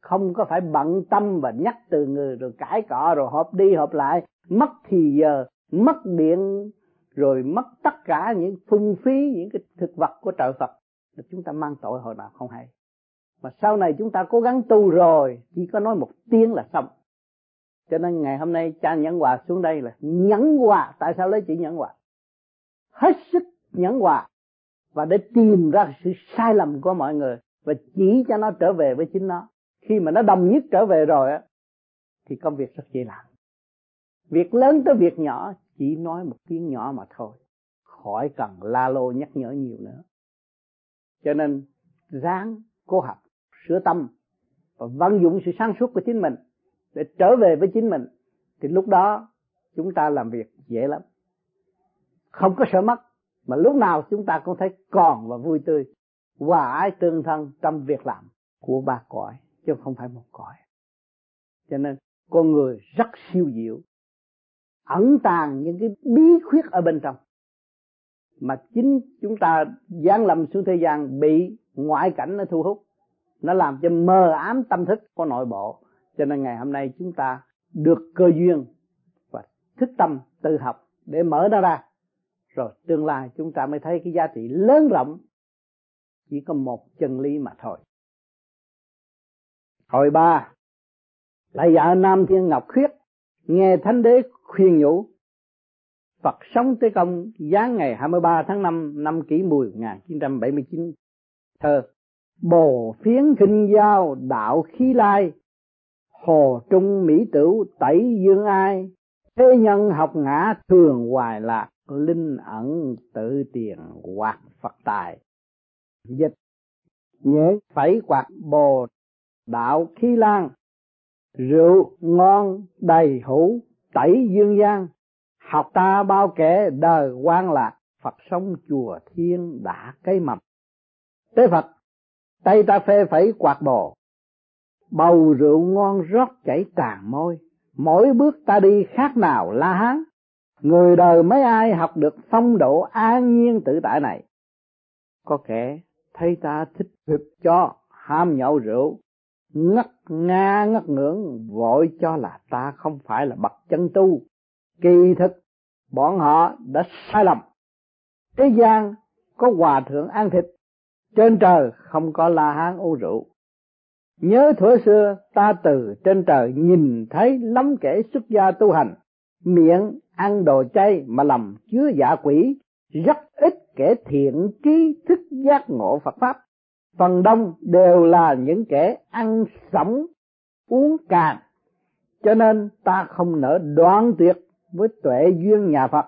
[SPEAKER 1] Không có phải bận tâm và nhắc từ người rồi cãi cọ rồi họp đi họp lại mất thì giờ, mất điện, rồi mất tất cả những phung phí, những cái thực vật của trời Phật. Là chúng ta mang tội hồi nào không hay. Mà sau này chúng ta cố gắng tu rồi, chỉ có nói một tiếng là xong. Cho nên ngày hôm nay cha nhẫn hòa xuống đây là nhẫn hòa. Tại sao lấy chữ nhẫn hòa? Hết sức nhẫn hòa. Và để tìm ra sự sai lầm của mọi người. Và chỉ cho nó trở về với chính nó. Khi mà nó đồng nhất trở về rồi á, thì công việc rất dễ làm việc lớn tới việc nhỏ, chỉ nói một tiếng nhỏ mà thôi. Khỏi cần la lô nhắc nhở nhiều nữa. Cho nên, ráng cố học, sửa tâm và vận dụng sự sáng suốt của chính mình để trở về với chính mình. Thì lúc đó, chúng ta làm việc dễ lắm. Không có sợ mất, mà lúc nào chúng ta cũng thấy còn và vui tươi, hòa ái tương thân trong việc làm của ba cõi, chứ không phải một cõi. Cho nên, con người rất siêu diệu ẩn tàng những cái bí khuyết ở bên trong. Mà chính chúng ta gian lầm xuống thế gian bị ngoại cảnh nó thu hút, nó làm cho mờ ám tâm thức của nội bộ. Cho nên ngày hôm nay chúng ta được cơ duyên và thức tâm tự học để mở nó ra. Rồi tương lai chúng ta mới thấy cái giá trị lớn rộng. Chỉ có một chân lý mà thôi. Hồi ba lại vợ nam thiên ngọc khuyết nghe thánh đế khuyên nhủ, Phật sống tới công, giáng ngày 23 tháng 5 năm kỷ mùi 1979 thơ Bồ phiến kinh giao đạo khí lai, Hồ trung mỹ tửu tẩy dương ai, Thế nhân học ngã thường hoài lạc, Linh ẩn tự tiền hoạt Phật tài. Dịch, nhớ phải quạt bồ đạo khí lan. Rượu ngon đầy hữu, tẩy dương gian. Học ta bao kẻ đời quan lạc, phật sống chùa thiên đã cây mầm. Tế phật, tay ta phê phẩy quạt bồ. Bầu rượu ngon rót chảy tràn môi. Mỗi bước ta đi khác nào la hán. Người đời mấy ai học được phong độ an nhiên tự tại này? Có kẻ thấy ta thích thịt cho ham nhậu rượu ngất nga, ngất ngưỡng, vội cho là ta không phải là bậc chân tu. Kỳ thực, bọn họ đã sai lầm. Thế gian có hòa thượng ăn thịt, trên trời không có la hán uống rượu. Nhớ thuở xưa, ta từ trên trời nhìn thấy lắm kẻ xuất gia tu hành, miệng ăn đồ chay mà lầm chứa giả quỷ, rất ít kẻ thiện trí thức giác ngộ Phật pháp phần đông đều là những kẻ ăn sống uống cạn. Cho nên ta không nỡ đoạn tuyệt với tuệ duyên nhà Phật.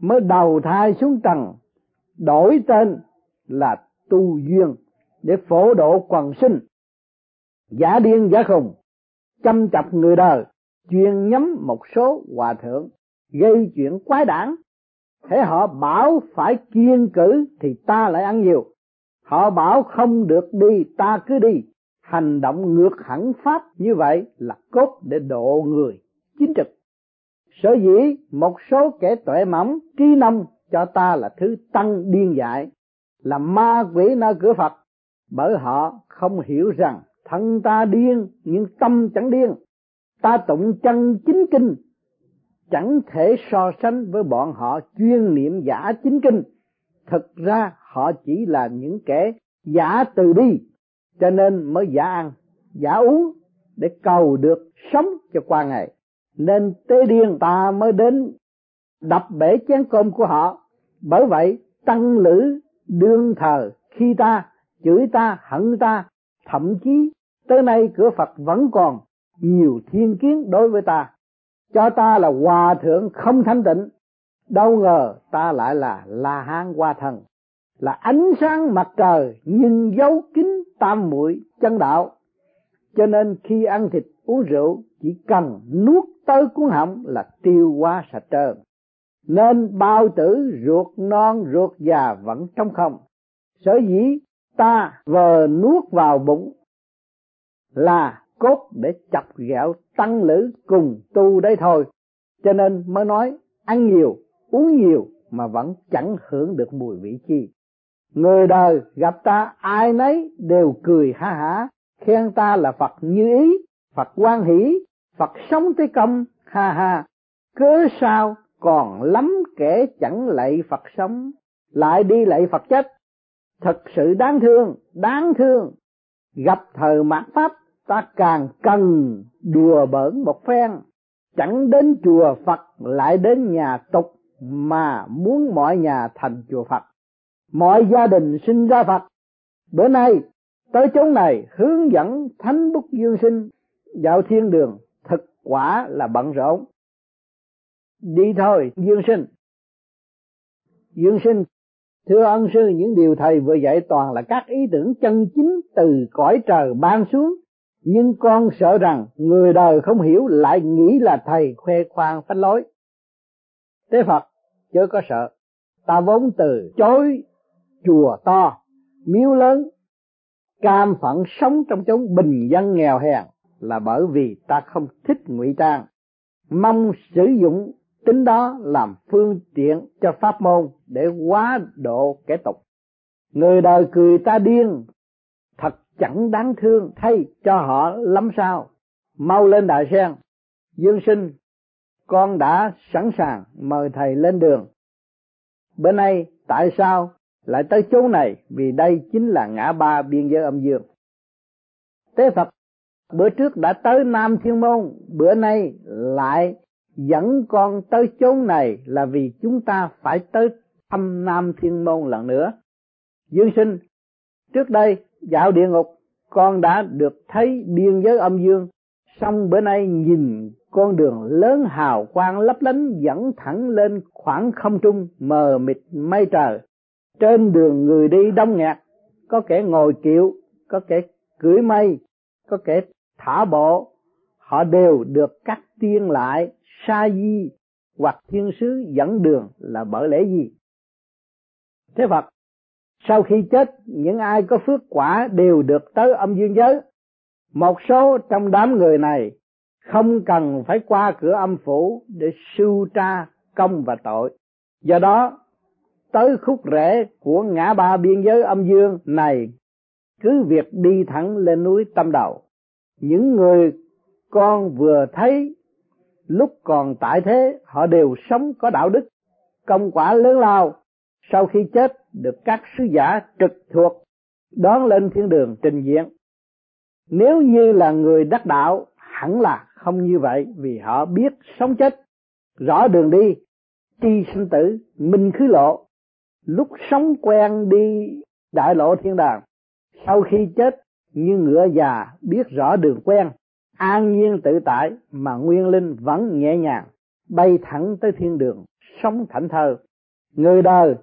[SPEAKER 1] Mới đầu thai xuống trần, đổi tên là tu duyên để phổ độ quần sinh. Giả điên giả khùng chăm chập người đời chuyên nhắm một số hòa thượng, gây chuyện quái đản. Thế họ bảo phải kiên cử thì ta lại ăn nhiều họ bảo không được đi, ta cứ đi. Hành động ngược hẳn pháp như vậy là cốt để độ người. Chính trực. Sở dĩ một số kẻ tuệ mỏng, trí nông cho ta là thứ tăng điên dại, là ma quỷ nơi cửa Phật. Bởi họ không hiểu rằng thân ta điên, nhưng tâm chẳng điên. Ta tụng chân chính kinh, chẳng thể so sánh với bọn họ chuyên niệm giả chính kinh thực ra họ chỉ là những kẻ giả từ bi cho nên mới giả ăn, giả uống để cầu được sống cho qua ngày. Nên tế điên ta mới đến đập bể chén cơm của họ. Bởi vậy, tăng lữ đương thờ khi ta, chửi ta, hận ta, thậm chí tới nay cửa Phật vẫn còn nhiều thiên kiến đối với ta. Cho ta là hòa thượng không thanh tịnh đâu ngờ ta lại là la hán hoa thần, là ánh sáng mặt trời nhưng giấu kín tam muội chân đạo. Cho nên khi ăn thịt, uống rượu, chỉ cần nuốt tới cuốn họng là tiêu hóa sạch trơn. Nên bao tử ruột non ruột già vẫn trong không. Sở dĩ ta vờ nuốt vào bụng là cốt để chọc ghẹo tăng lữ cùng tu đấy thôi. Cho nên mới nói, ăn nhiều uống nhiều mà vẫn chẳng hưởng được mùi vị chi. Người đời gặp ta, ai nấy đều cười ha hả, khen ta là phật như ý, phật quan hỷ, phật sống tới công, ha ha. Cớ sao còn lắm kẻ chẳng lạy phật sống, lại đi lạy phật chết? Thật sự đáng thương đáng thương. Gặp thời mạt pháp, ta càng cần đùa bỡn một phen. Chẳng đến chùa phật, lại đến nhà tục mà muốn mọi nhà thành chùa phật, mọi gia đình sinh ra phật. Bữa nay, tới chốn này, hướng dẫn thánh bút dương sinh vào thiên đường, thực quả là bận rộn. Đi thôi, dương sinh. Dương sinh, thưa ân sư, những điều thầy vừa dạy toàn là các ý tưởng chân chính từ cõi trời ban xuống. Nhưng con sợ rằng người đời không hiểu lại nghĩ là thầy khoe khoang phách lối. Thế phật chớ có sợ. Ta vốn từ chối chùa to, miếu lớn, cam phận sống trong chốn bình dân nghèo hèn là bởi vì ta không thích ngụy trang. Mong sử dụng tính đó làm phương tiện cho pháp môn để quá độ kẻ tục. Người đời cười ta điên, thật chẳng đáng thương thay cho họ lắm sao. Mau lên đại sen, dương sinh con đã sẵn sàng mời thầy lên đường. Bữa nay, tại sao lại tới chỗ này? Vì đây chính là ngã ba biên giới âm dương. Tế phật, bữa trước đã tới nam thiên môn, bữa nay lại dẫn con tới chốn này là vì chúng ta phải tới thăm nam thiên môn lần nữa. Dương sinh, trước đây, dạo địa ngục, con đã được thấy biên giới âm dương, xong bữa nay nhìn con đường lớn hào quang lấp lánh dẫn thẳng lên khoảng không trung mờ mịt mây trời. Trên đường người đi đông nghẹt, có kẻ ngồi kiệu, có kẻ cưỡi mây, có kẻ thả bộ. Họ đều được các tiên lại, sa di, hoặc thiên sứ dẫn đường là bởi lẽ gì? Thế Phật, sau khi chết, những ai có phước quả đều được tới âm dương giới. Một số trong đám người này không cần phải qua cửa âm phủ để sưu tra công và tội. Do đó, tới khúc rễ của ngã ba biên giới âm dương này, cứ việc đi thẳng lên núi tâm đầu, những người con vừa thấy, lúc còn tại thế, họ đều sống có đạo đức, công quả lớn lao. Sau khi chết, được các sứ giả trực thuộc, đón lên thiên đường trình diện. Nếu như là người đắc đạo, hẳn là không như vậy vì họ biết sống chết, rõ đường đi, tri sinh tử, minh khứ lộ. Lúc sống quen đi đại lộ thiên đàng, sau khi chết như ngựa già biết rõ đường quen, an nhiên tự tại mà nguyên linh vẫn nhẹ nhàng, bay thẳng tới thiên đường, sống thảnh thơ người đời,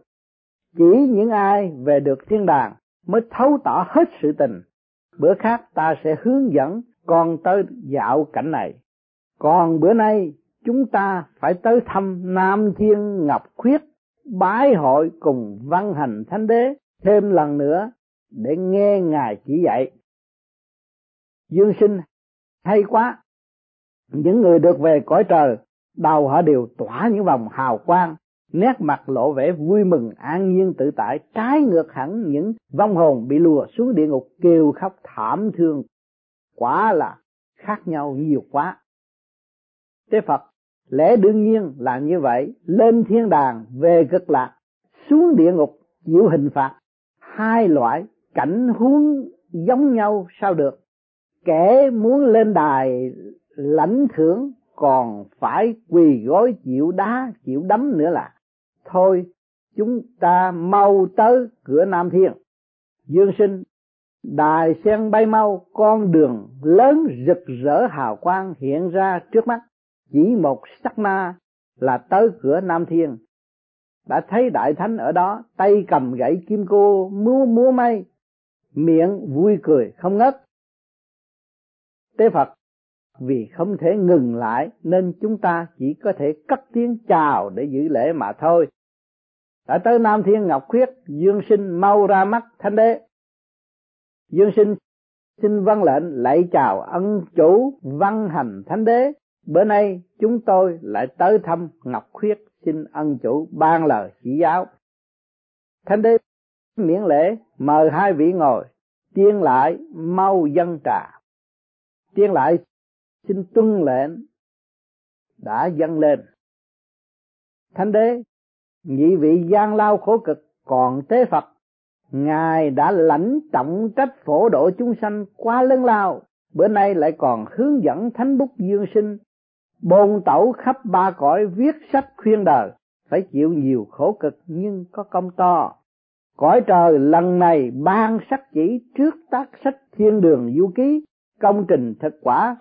[SPEAKER 1] chỉ những ai về được thiên đàng mới thấu tỏ hết sự tình. Bữa khác ta sẽ hướng dẫn con tới dạo cảnh này. Còn bữa nay, chúng ta phải tới thăm Nam Thiên Ngọc Khuyết, bái hội cùng văn hành thánh đế thêm lần nữa để nghe ngài chỉ dạy. Dương sinh, hay quá. Những người được về cõi trời, đầu họ đều tỏa những vòng hào quang, nét mặt lộ vẻ vui mừng, an nhiên, tự tại, trái ngược hẳn những vong hồn bị lùa xuống địa ngục, kêu khóc thảm thương quả là khác nhau nhiều quá. Thế Phật, lẽ đương nhiên là như vậy. Lên thiên đàng, về cực lạc, xuống địa ngục, chịu hình phạt. Hai loại cảnh huống giống nhau sao được? Kẻ muốn lên đài lãnh thưởng còn phải quỳ gối chịu đá, chịu đấm nữa là thôi, chúng ta mau tới cửa nam thiên. Dương sinh đài sen bay mau, con đường lớn rực rỡ hào quang hiện ra trước mắt. Chỉ một sắc na là tới cửa nam thiên. Đã thấy đại thánh ở đó, tay cầm gậy kim cô, múa múa may, miệng vui cười không ngất tế phật, vì không thể ngừng lại nên chúng ta chỉ có thể cất tiếng chào để giữ lễ mà thôi. Đã tới nam thiên ngọc khuyết, dương sinh mau ra mắt, thánh đế dương sinh, xin văn lệnh lạy chào ân chủ văn hành thánh đế. Bữa nay chúng tôi lại tới thăm ngọc khuyết, xin ân chủ ban lời chỉ giáo. Thánh đế miễn lễ, mời hai vị ngồi, tiên lại mau dân trà. Tiên lại xin tuân lệnh, đã dâng lên. Thánh đế, nhị vị gian lao khổ cực, còn tế phật ngài đã lãnh trọng trách phổ độ chúng sanh quá lớn lao, bữa nay lại còn hướng dẫn thánh bút dương sinh bồn tẩu khắp ba cõi viết sách khuyên đời, phải chịu nhiều khổ cực nhưng có công to. Cõi trời lần này ban sắc chỉ trước tác sách thiên đường du ký, công trình thực quả,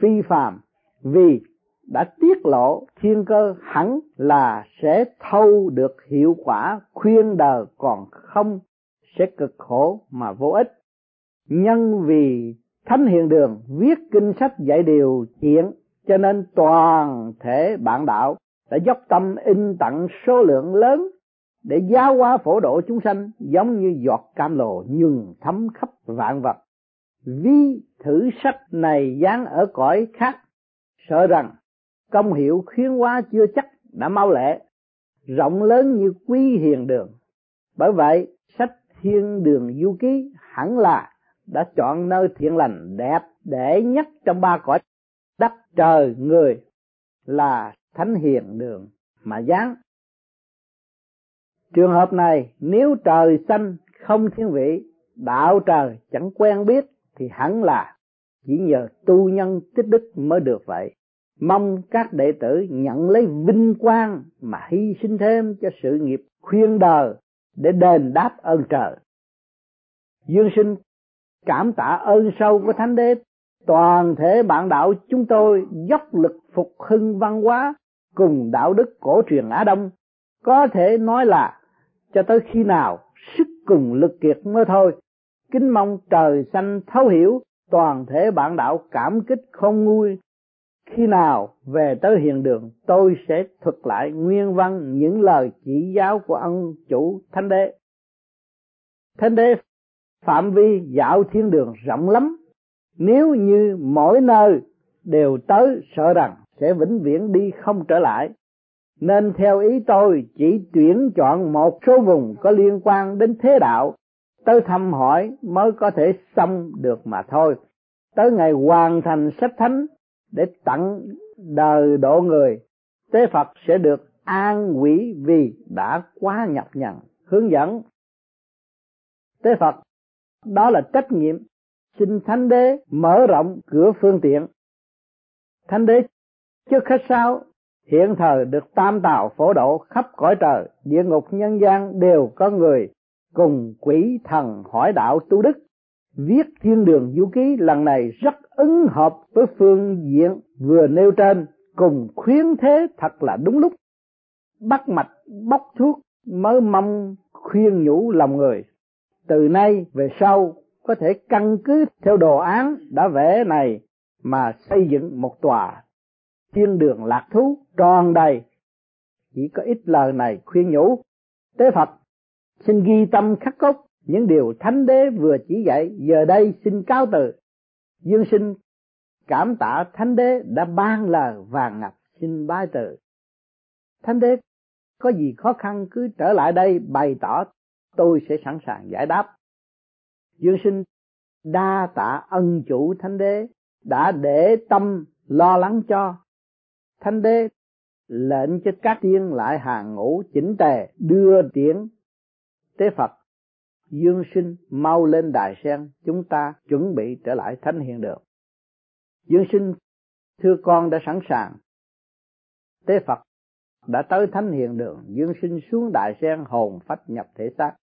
[SPEAKER 1] phi phàm, vì đã tiết lộ thiên cơ hẳn là sẽ thâu được hiệu quả khuyên đời còn không sẽ cực khổ mà vô ích. Nhân vì thánh hiền đường viết kinh sách dạy điều chuyện cho nên toàn thể bạn đạo đã dốc tâm in tặng số lượng lớn để giáo hóa phổ độ chúng sanh giống như giọt cam lồ nhường thấm khắp vạn vật. Vi thử sách này dán ở cõi khác, sợ rằng công hiệu khuyến hóa chưa chắc đã mau lẹ, rộng lớn như quý hiền đường. Bởi vậy, sách thiên đường du ký hẳn là đã chọn nơi thiện lành đẹp để nhất trong ba cõi đất trời người là thánh hiền đường mà giáng. Trường hợp này, nếu trời xanh không thiên vị, đạo trời chẳng quen biết, thì hẳn là chỉ nhờ tu nhân tích đức mới được vậy. Mong các đệ tử nhận lấy vinh quang mà hy sinh thêm cho sự nghiệp khuyên đời để đền đáp ơn trời. Dương sinh cảm tạ ơn sâu của thánh đế. Toàn thể bạn đạo chúng tôi dốc lực phục hưng văn hóa cùng đạo đức cổ truyền Á Đông. Có thể nói là cho tới khi nào sức cùng lực kiệt mới thôi. Kính mong trời xanh thấu hiểu, toàn thể bạn đạo cảm kích không nguôi khi nào về tới hiện đường, tôi sẽ thuật lại nguyên văn những lời chỉ giáo của ông chủ thánh đế. Thánh đế phạm vi dạo thiên đường rộng lắm. Nếu như mỗi nơi đều tới sợ rằng sẽ vĩnh viễn đi không trở lại, nên theo ý tôi chỉ tuyển chọn một số vùng có liên quan đến thế đạo, tới thăm hỏi mới có thể xong được mà thôi. Tới ngày hoàn thành sách thánh để tặng đời độ người. Tế phật sẽ được an quỷ vì đã quá nhập nhận hướng dẫn. Tế phật, đó là trách nhiệm. Xin thánh đế mở rộng cửa phương tiện. Thánh đế trước khách sao hiện thời được tam tạo phổ độ khắp cõi trời. Địa ngục nhân gian đều có người cùng quỷ thần hỏi đạo tu đức viết thiên đường du ký lần này rất ứng hợp với phương diện vừa nêu trên, cùng khuyến thế thật là đúng lúc. Bắt mạch, bóc thuốc mới mong khuyên nhủ lòng người. Từ nay về sau, có thể căn cứ theo đồ án đã vẽ này mà xây dựng một tòa. Thiên đường lạc thú tròn đầy. Chỉ có ít lời này khuyên nhủ. Tế phật, xin ghi tâm khắc cốt những điều thánh đế vừa chỉ dạy giờ đây xin cáo từ. Dương sinh cảm tạ thánh đế đã ban lời vàng ngập xin bái từ. Thánh đế, có gì khó khăn cứ trở lại đây bày tỏ, tôi sẽ sẵn sàng giải đáp. Dương sinh đa tạ ân chủ thánh đế đã để tâm lo lắng cho. Thánh đế lệnh cho các tiên lại hàng ngũ chỉnh tề đưa tiễn. Tế phật dương sinh mau lên đài sen, chúng ta chuẩn bị trở lại thánh hiện được. Dương sinh, thưa con đã sẵn sàng. Tế phật đã tới thánh hiện đường, dương sinh xuống đại sen hồn phách nhập thể xác.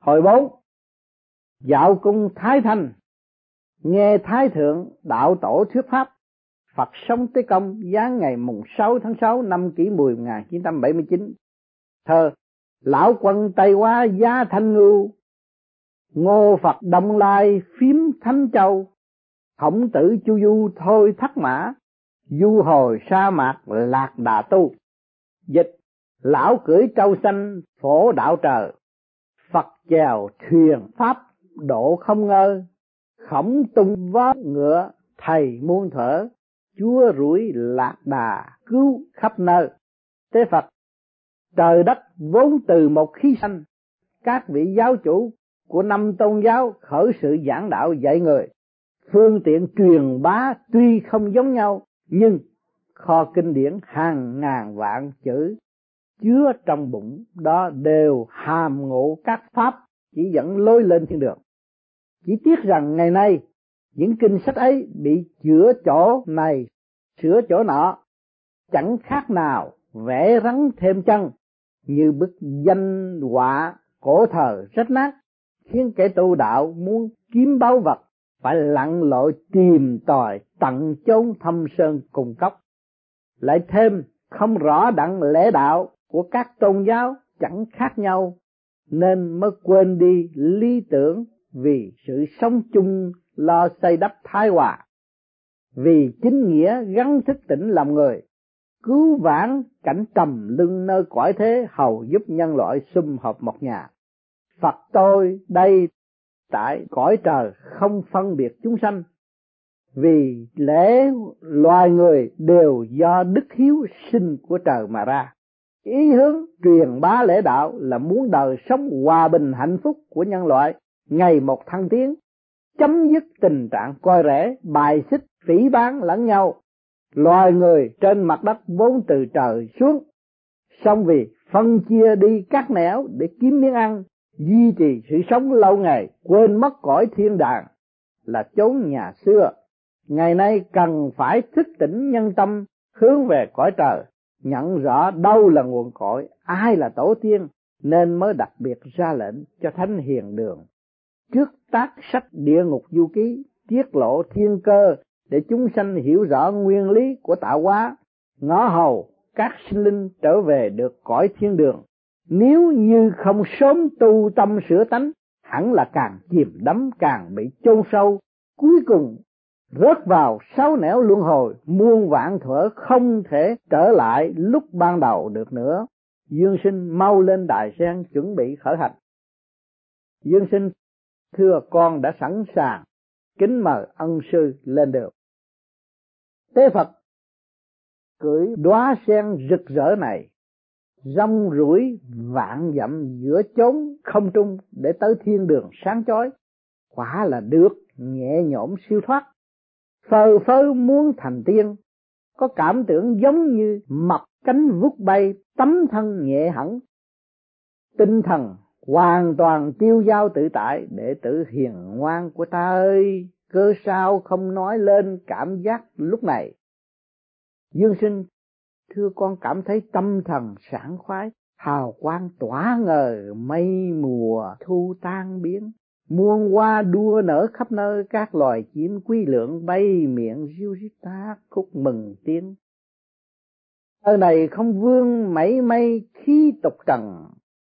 [SPEAKER 1] Hồi bốn, dạo cung thái thanh, nghe thái thượng đạo tổ thuyết pháp, Phật sống tới công giáng ngày mùng 6 tháng 6 năm kỷ mùi 1979 thơ lão quân tây hóa giá thanh ngưu. Ngô phật đông lai phím thánh châu. Khổng tử chu du thôi thắt mã. Du hồi sa mạc lạc đà tu. Dịch, lão cưỡi trâu xanh, phổ đạo trời phật chèo thuyền pháp, độ không ngơ. Khổng tung vó ngựa, thầy muôn thở. Chúa rủi lạc đà cứu khắp nơi. Tế phật trời đất vốn từ một khí sanh, các vị giáo chủ của năm tôn giáo khởi sự giảng đạo dạy người. Phương tiện truyền bá tuy không giống nhau, nhưng kho kinh điển hàng ngàn vạn chữ chứa trong bụng đó đều hàm ngộ các pháp chỉ dẫn lối lên thiên đường. Chỉ tiếc rằng ngày nay, những kinh sách ấy bị chữa chỗ này, sửa chỗ nọ, chẳng khác nào vẽ rắn thêm chân như bức danh họa cổ thờ rách nát, khiến kẻ tu đạo muốn kiếm báu vật, phải lặn lội tìm tòi, tận chốn thâm sơn cùng cốc. Lại thêm, không rõ đặng lễ đạo của các tôn giáo chẳng khác nhau, nên mới quên đi lý tưởng vì sự sống chung lo xây đắp thái hòa. Vì chính nghĩa gắn thức tỉnh làm người cứu vãn cảnh trầm lưng nơi cõi thế, hầu giúp nhân loại sum họp một nhà. Phật tôi đây tại cõi trời không phân biệt chúng sanh. Vì lễ loài người đều do đức hiếu sinh của trời mà ra. Ý hướng truyền bá lễ đạo là muốn đời sống hòa bình hạnh phúc của nhân loại ngày một thăng tiến, chấm dứt tình trạng coi rẻ, bài xích, phỉ bán lẫn nhau loài người trên mặt đất vốn từ trời xuống. Xong vì phân chia đi các nẻo để kiếm miếng ăn, duy trì sự sống lâu ngày, quên mất cõi thiên đàng, là chốn nhà xưa. Ngày nay cần phải thức tỉnh nhân tâm, hướng về cõi trời, nhận rõ đâu là nguồn cội, ai là tổ tiên, nên mới đặc biệt ra lệnh cho thánh hiền đường. Trước tác sách địa ngục du ký, tiết lộ thiên cơ để chúng sanh hiểu rõ nguyên lý của tạo hóa, ngõ hầu, các sinh linh trở về được cõi thiên đường. Nếu như không sớm tu tâm sửa tánh, hẳn là càng chìm đắm càng bị chôn sâu. Cuối cùng, rớt vào sáu nẻo luân hồi, muôn vạn thuở không thể trở lại lúc ban đầu được nữa. Dương sinh mau lên đại sen chuẩn bị khởi hành. Dương sinh, thưa con đã sẵn sàng kính mời ân sư lên được tế phật cưỡi đóa sen rực rỡ này, rong rủi vạn dặm giữa chốn không trung để tới thiên đường sáng chói, quả là được nhẹ nhõm siêu thoát. Phờ phơ muốn thành tiên, có cảm tưởng giống như mập cánh vút bay tấm thân nhẹ hẳn. Tinh thần hoàn toàn tiêu dao tự tại để tự hiền ngoan của ta ơi cơ sao không nói lên cảm giác lúc này? Dương sinh, thưa con cảm thấy tâm thần sảng khoái, hào quang tỏa ngời mây mùa thu tan biến. Muôn hoa đua nở khắp nơi, các loài chim quý lượng bay miệng riu rít ta khúc mừng tiếng. Ở này không vương mảy may, khí tục trần,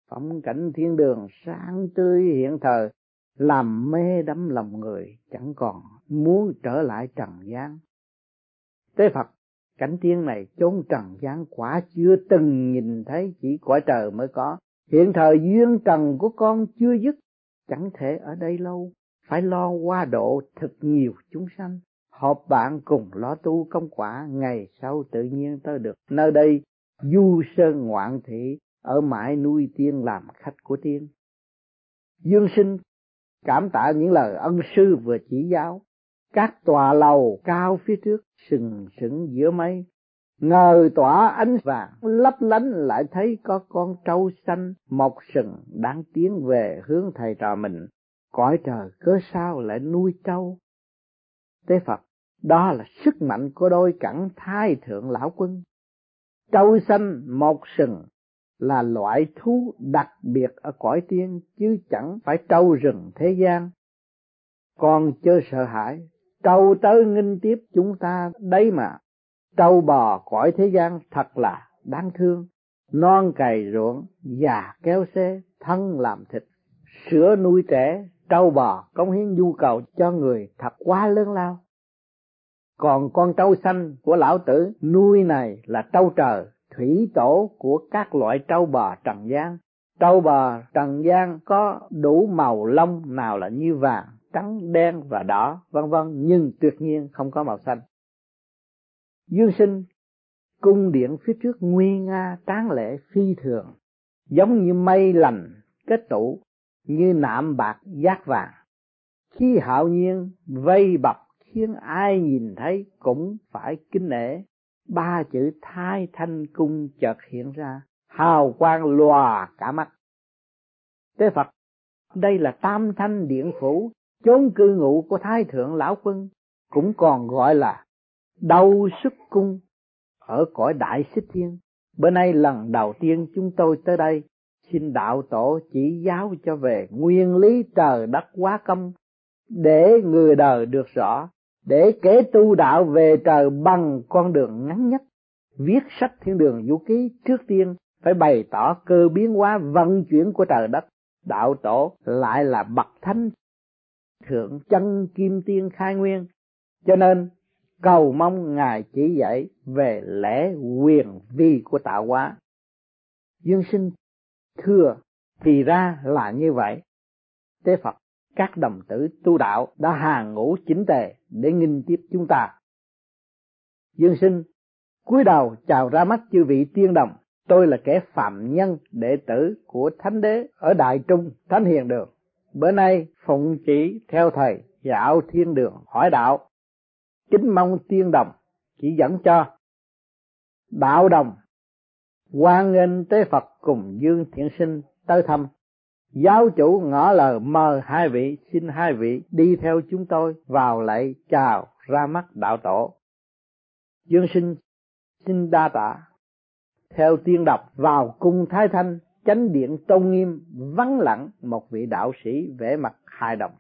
[SPEAKER 1] phong cảnh thiên đường sáng tươi hiện thời làm mê đắm lòng người, chẳng còn muốn trở lại trần gian. Tế phật, cảnh tiên này chốn trần gian quả chưa từng nhìn thấy, chỉ cõi trời mới có. Hiện thời duyên trần của con chưa dứt, chẳng thể ở đây lâu. Phải lo qua độ thật nhiều chúng sanh. Họp bạn cùng lo tu công quả, ngày sau tự nhiên tới được. Nơi đây, du sơn ngoạn thị, ở mãi nuôi tiên làm khách của tiên. Dương sinh cảm tạ những lời ân sư vừa chỉ giáo. Các tòa lầu cao phía trước sừng sững giữa mây. Ngờ tỏa ánh vàng, lấp lánh lại thấy có con trâu xanh mọc sừng đang tiến về hướng thầy trò mình. Cõi trời cớ sao lại nuôi trâu? Tế phật, đó là sức mạnh của đôi cẳng thai thượng lão quân. Trâu xanh mọc sừng là loại thú đặc biệt ở cõi tiên chứ chẳng phải trâu rừng thế gian. Con chớ sợ hãi, trâu tới nghinh tiếp chúng ta đấy mà. Trâu bò cõi thế gian thật là đáng thương. Non cày ruộng, già kéo xe thân làm thịt. Sữa nuôi trẻ, trâu bò cống hiến nhu cầu cho người thật quá lớn lao. Còn con trâu xanh của lão tử, nuôi này là trâu trời thủy tổ của các loại trâu bò trần gian. Trâu bò trần gian có đủ màu lông nào là như vàng, trắng, đen và đỏ, vân vân, nhưng tuyệt nhiên không có màu xanh. Dương sinh cung điện phía trước nguy nga tráng lệ phi thường, giống như mây lành, kết tụ như nạm bạc giác vàng. Khi hạo nhiên vây bập khiến ai nhìn thấy cũng phải kính nể ba chữ thái thanh cung chợt hiện ra, hào quang lòa cả mắt. Tế phật, đây là tam thanh điện phủ, chốn cư ngụ của thái thượng lão quân, cũng còn gọi là đầu xuất cung ở cõi đại xích thiên. Bữa nay lần đầu tiên chúng tôi tới đây, xin đạo tổ chỉ giáo cho về nguyên lý trời đất quá công, để người đời được rõ để kể tu đạo về trời bằng con đường ngắn nhất, viết sách thiên đường vũ ký trước tiên, phải bày tỏ cơ biến hóa vận chuyển của trời đất. Đạo tổ lại là bậc thánh, thượng chân kim tiên khai nguyên. Cho nên, cầu mong ngài chỉ dạy về lẽ quyền vi của tạo hóa. Dương sinh, thưa, thì ra là như vậy. Tế phật các đồng tử tu đạo đã hàng ngũ chính tề để nghinh tiếp chúng ta. Dương sinh, cúi đầu chào ra mắt chư vị tiên đồng. Tôi là kẻ phạm nhân, đệ tử của thánh đế ở đại trung thánh hiền đường. Bữa nay phụng chỉ theo thầy dạo thiên đường hỏi đạo. Kính mong tiên đồng chỉ dẫn cho. Đạo đồng quan nghênh tế phật cùng dương thiện sinh tới thăm giáo chủ ngỏ lời, mời hai vị, xin hai vị đi theo chúng tôi vào lại chào ra mắt đạo tổ. Dương sinh xin đa tạ. Theo tiên đọc, vào cung thái thanh, chánh điện tôn nghiêm vắng lặng một vị đạo sĩ vẻ mặt hài đồng.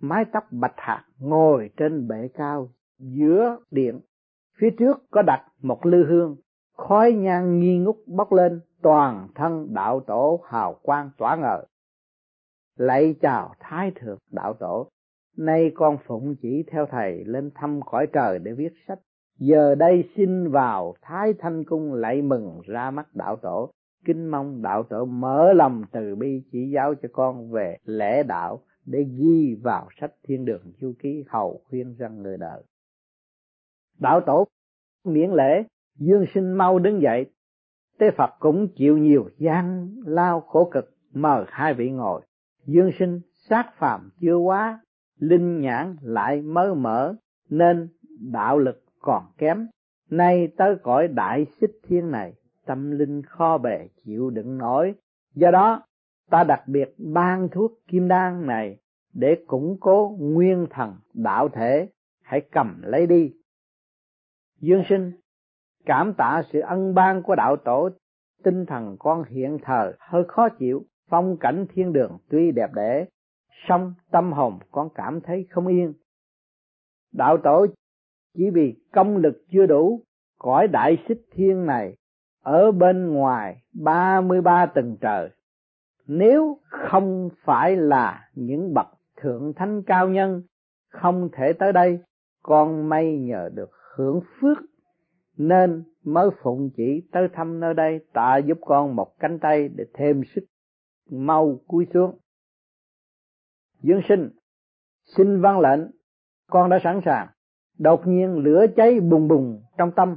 [SPEAKER 1] Mái tóc bạch hạt ngồi trên bệ cao giữa điện. Phía trước có đặt một lư hương, khói nhang nghi ngút bốc lên, toàn thân đạo tổ hào quang tỏa ngời lạy chào thái thượng đạo tổ. Nay con phụng chỉ theo thầy lên thăm cõi trời để viết sách. Giờ đây xin vào thái thanh cung lạy mừng ra mắt đạo tổ. Kính mong đạo tổ mở lòng từ bi chỉ giáo cho con về lễ đạo để ghi vào sách thiên đường chu ký hầu khuyên rằng người đời. Đạo tổ, miễn lễ, dương sinh mau đứng dậy. Tế phật cũng chịu nhiều gian lao khổ cực, mời hai vị ngồi dương sinh sát phàm chưa quá, linh nhãn lại mới mở nên đạo lực còn kém. Nay tới cõi đại xích thiên này, tâm linh kho bề chịu đựng nổi. Do đó, ta đặc biệt ban thuốc kim đan này để củng cố nguyên thần đạo thể. Hãy cầm lấy đi. Dương sinh cảm tạ sự ân ban của đạo tổ. Tinh thần con hiện thờ hơi khó chịu phong cảnh thiên đường tuy đẹp đẽ, song tâm hồn con cảm thấy không yên. Đạo tổ chỉ vì công lực chưa đủ, cõi đại xích thiên này ở bên ngoài ba mươi ba tầng trời. Nếu không phải là những bậc thượng thánh cao nhân không thể tới đây con may nhờ được hưởng phước, nên mới phụng chỉ tới thăm nơi đây, tạ giúp con một cánh tay để thêm sức mau cúi xuống. Dương sinh, xin văn lệnh, con đã sẵn sàng. Đột nhiên lửa cháy bùng bùng trong tâm.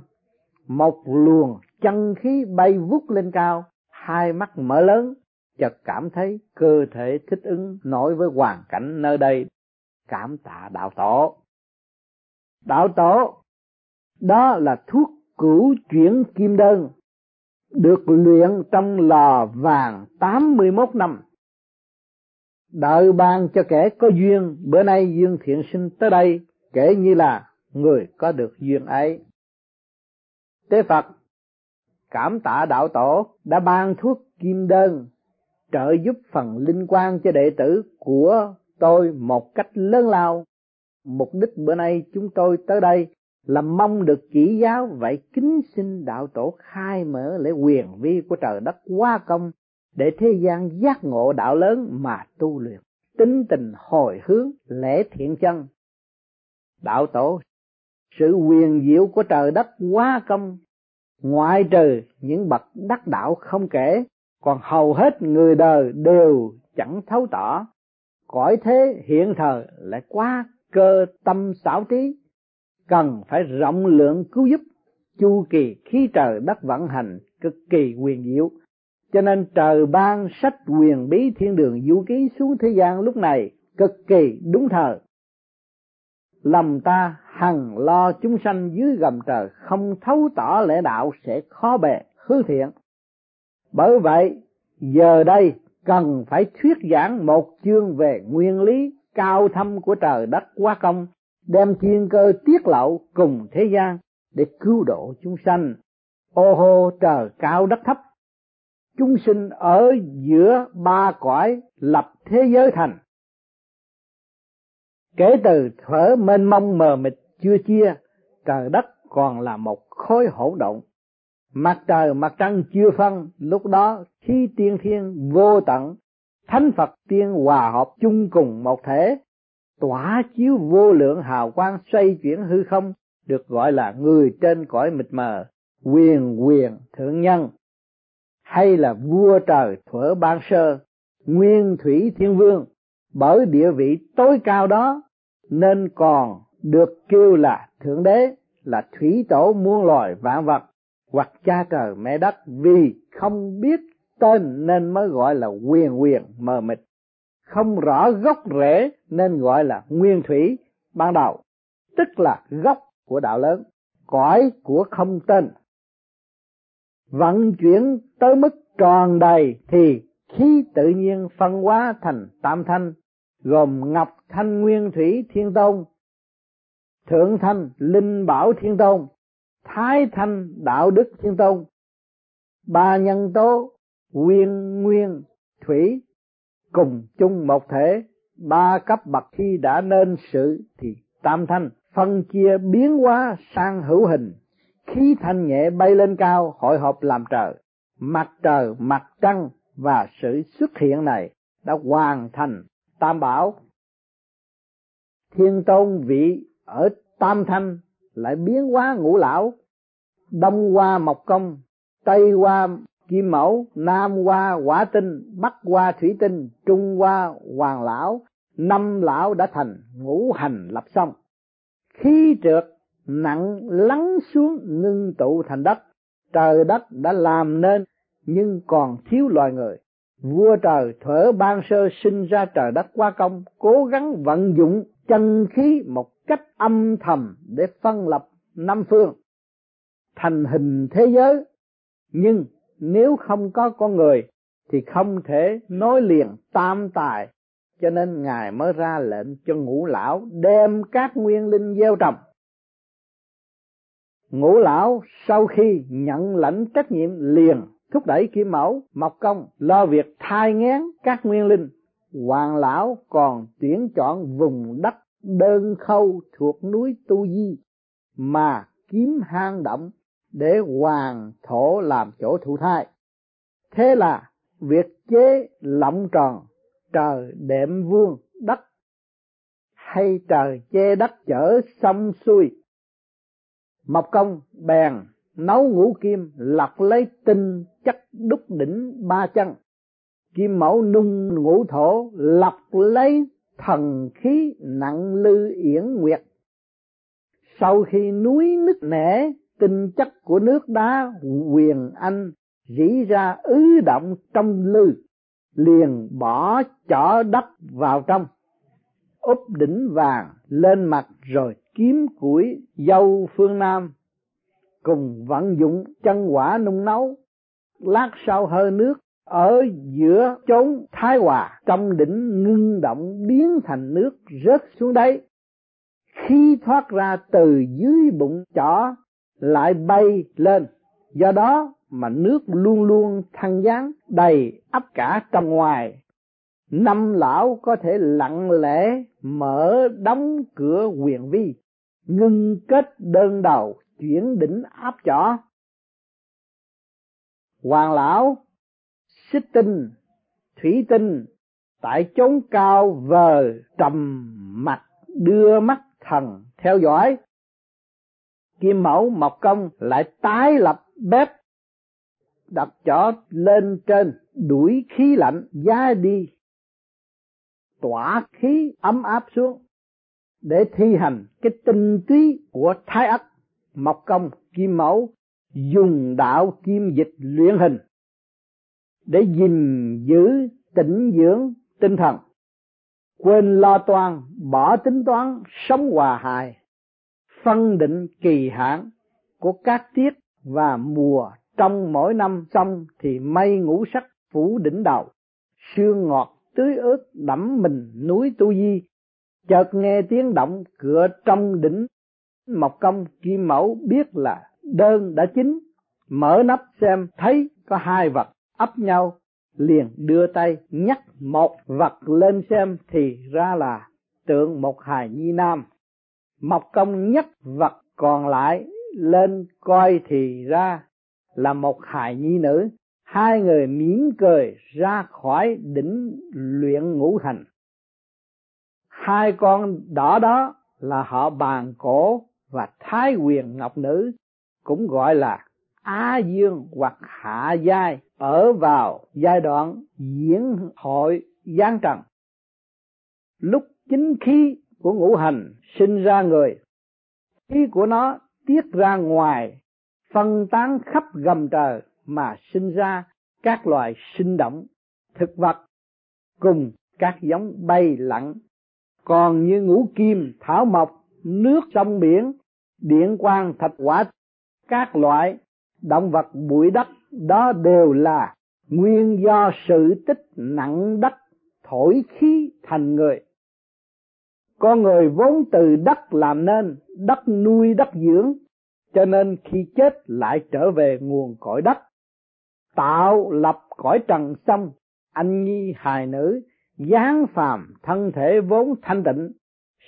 [SPEAKER 1] Một luồng chân khí bay vút lên cao, hai mắt mở lớn, chợt cảm thấy cơ thể thích ứng nổi với hoàn cảnh nơi đây. Cảm tạ đạo tổ. Đạo tổ, đó là thuốc cửu chuyển kim đơn được luyện trong lò vàng 81 năm. Đợi ban cho kẻ có duyên, bữa nay dương thiện sinh tới đây, kể như là người có được duyên ấy. Tế phật, cảm tạ đạo tổ đã ban thuốc kim đơn, trợ giúp phần linh quan cho đệ tử của tôi một cách lớn lao. Mục đích bữa nay chúng tôi tới đây là mong được chỉ giáo vậy kính xin đạo tổ khai mở lễ quyền vi của trời đất quá công để thế gian giác ngộ đạo lớn mà tu luyện. Tính tình hồi hướng lễ thiện chân. Đạo tổ, sự quyền diệu của trời đất quá công, ngoại trừ những bậc đắc đạo không kể, còn hầu hết người đời đều chẳng thấu tỏ. Cõi thế hiện thời lại quá cơ tâm xảo trí cần phải rộng lượng cứu giúp, chu kỳ khí trời đất vận hành cực kỳ quyền diệu. Cho nên trời ban sách quyền bí thiên đường vũ ký xuống thế gian lúc này cực kỳ đúng thời. Lòng ta hằng lo chúng sanh dưới gầm trời không thấu tỏ lẽ đạo sẽ khó bề, hư thiện. Bởi vậy, giờ đây cần phải thuyết giảng một chương về nguyên lý cao thâm của trời đất quá công đem thiên cơ tiết lộ cùng thế gian để cứu độ chúng sanh. Ô hô, trời cao đất thấp, chúng sinh ở giữa ba cõi lập thế giới thành. Kể từ thở mênh mông mờ mịt chưa chia, trời đất còn là một khối hỗn độn mặt trời, mặt trăng chưa phân, lúc đó khi tiên thiên vô tận, thánh phật tiên hòa hợp chung cùng một thể tỏa chiếu vô lượng hào quang xoay chuyển hư không, được gọi là người trên cõi mịt mờ, quyền quyền thượng nhân, hay là vua trời thuở ban sơ, nguyên thủy thiên vương. Bởi địa vị tối cao đó, nên còn được kêu là thượng đế, là thủy tổ muôn loài vạn vật, hoặc cha trời mẹ đất, vì không biết tên nên mới gọi là quyền quyền mờ mịt không rõ gốc rễ nên gọi là nguyên thủy, ban đầu, tức là gốc của đạo lớn, cõi của không tên. Vận chuyển tới mức tròn đầy thì khí tự nhiên phân hóa thành tam thanh, gồm ngọc thanh nguyên thủy thiên tôn, thượng thanh linh bảo thiên tôn, thái thanh đạo đức thiên tôn, ba nhân tố, nguyên nguyên thủy cùng chung một thể, ba cấp bậc khi đã nên sự thì tam thanh. Phân chia biến hóa sang hữu hình. Khí thanh nhẹ bay lên cao, hội họp làm trời mặt trời, mặt trăng và sự xuất hiện này đã hoàn thành. Tam bảo, thiên tôn vị ở tam thanh lại biến hóa ngũ lão. Đông qua mộc công, tây qua kim mẫu, nam qua quả tinh, bắc qua thủy tinh, trung qua hoàng lão, năm lão đã thành ngũ hành lập xong. Khí trượt, nặng lắng xuống ngưng tụ thành đất. Trời đất đã làm nên, nhưng còn thiếu loài người. Vua trời thở ban sơ sinh ra trời đất qua công, cố gắng vận dụng chân khí một cách âm thầm để phân lập năm phương. Thành hình thế giới, nhưng nếu không có con người, thì không thể nối liền tam tài. Cho nên ngài mới ra lệnh cho ngũ lão đem các nguyên linh gieo trồng. Ngũ lão sau khi nhận lãnh trách nhiệm liền thúc đẩy kim mẫu, mộc công, lo việc thai ngén các nguyên linh, hoàng lão còn tuyển chọn vùng đất đơn khâu thuộc núi tu di mà kiếm hang động để hoàng thổ làm chỗ thụ thai. Thế là việc chế lộng tròn trời đệm vương đất hay trời che đất chở sông xuôi. Mộc công bèn nấu ngũ kim lọc lấy tinh chất đúc đỉnh ba chân. Kim mẫu nung ngũ thổ lọc lấy thần khí nặng lư yển nguyệt. Sau khi núi nứt nẻ tinh chất của nước đá quyền anh rỉ ra ứ động trong lư, liền bỏ chỏ đất vào trong, úp đỉnh vàng lên mặt rồi kiếm củi dâu phương nam, cùng vận dụng chân quả nung nấu, lát sau hơi nước ở giữa chốn thái hòa, trong đỉnh ngưng động biến thành nước rớt xuống đáy. Khi thoát ra từ dưới bụng chỏ lại bay lên. Do đó mà nước luôn luôn thăng giáng đầy ấp cả trong ngoài. Năm lão có thể lặng lẽ mở đóng cửa quyền vi, ngưng kết đơn đầu, chuyển đỉnh áp chỏ. Hoàng lão, xích tinh, thủy tinh, tại chốn cao vờ trầm mặt đưa mắt thần theo dõi kim mẫu mộc công lại tái lập bếp, đặt chỏ lên trên, đuổi khí lạnh giá đi. Tỏa khí ấm áp xuống để thi hành cái tinh túy của thái ất. Mộc công kim mẫu dùng đạo kim dịch luyện hình để gìn giữ tĩnh dưỡng tinh thần, quên lo toan, bỏ tính toán, sống hòa hài phân định kỳ hạn của các tiết và mùa trong mỗi năm xong thì mây ngũ sắc phủ đỉnh đầu. Sương ngọt tưới ướt đẫm mình núi tu di. Chợt nghe tiếng động cửa trong đỉnh mộc công kim mẫu biết là đơn đã chín. Mở nắp xem thấy có hai vật ấp nhau, liền đưa tay nhắc một vật lên xem thì ra là tượng một hài nhi nam mộc công nhất vật còn lại lên coi thì ra là một hài nhi nữ. Hai người mỉm cười ra khỏi đỉnh luyện ngũ hành. Hai con đỏ đó là họ bàn cổ và thái quyền ngọc nữ, cũng gọi là á dương hoặc hạ giai, ở vào giai đoạn diễn hội giáng trần. Lúc chính khí của ngũ hành sinh ra người. Khí của nó tiết ra ngoài, phân tán khắp gầm trời mà sinh ra các loài sinh động, thực vật cùng các giống bay lặn. Còn như ngũ kim, thảo mộc, nước sông biển, điện quang, thạch quả, các loại động vật bụi đất, đó đều là nguyên do sự tích nặng đất thổi khí thành người con người vốn từ đất làm nên, đất nuôi, đất dưỡng, cho nên khi chết lại trở về nguồn cõi đất. Tạo lập cõi trần xong, anh nhi hài nữ, giáng phàm thân thể vốn thanh tịnh.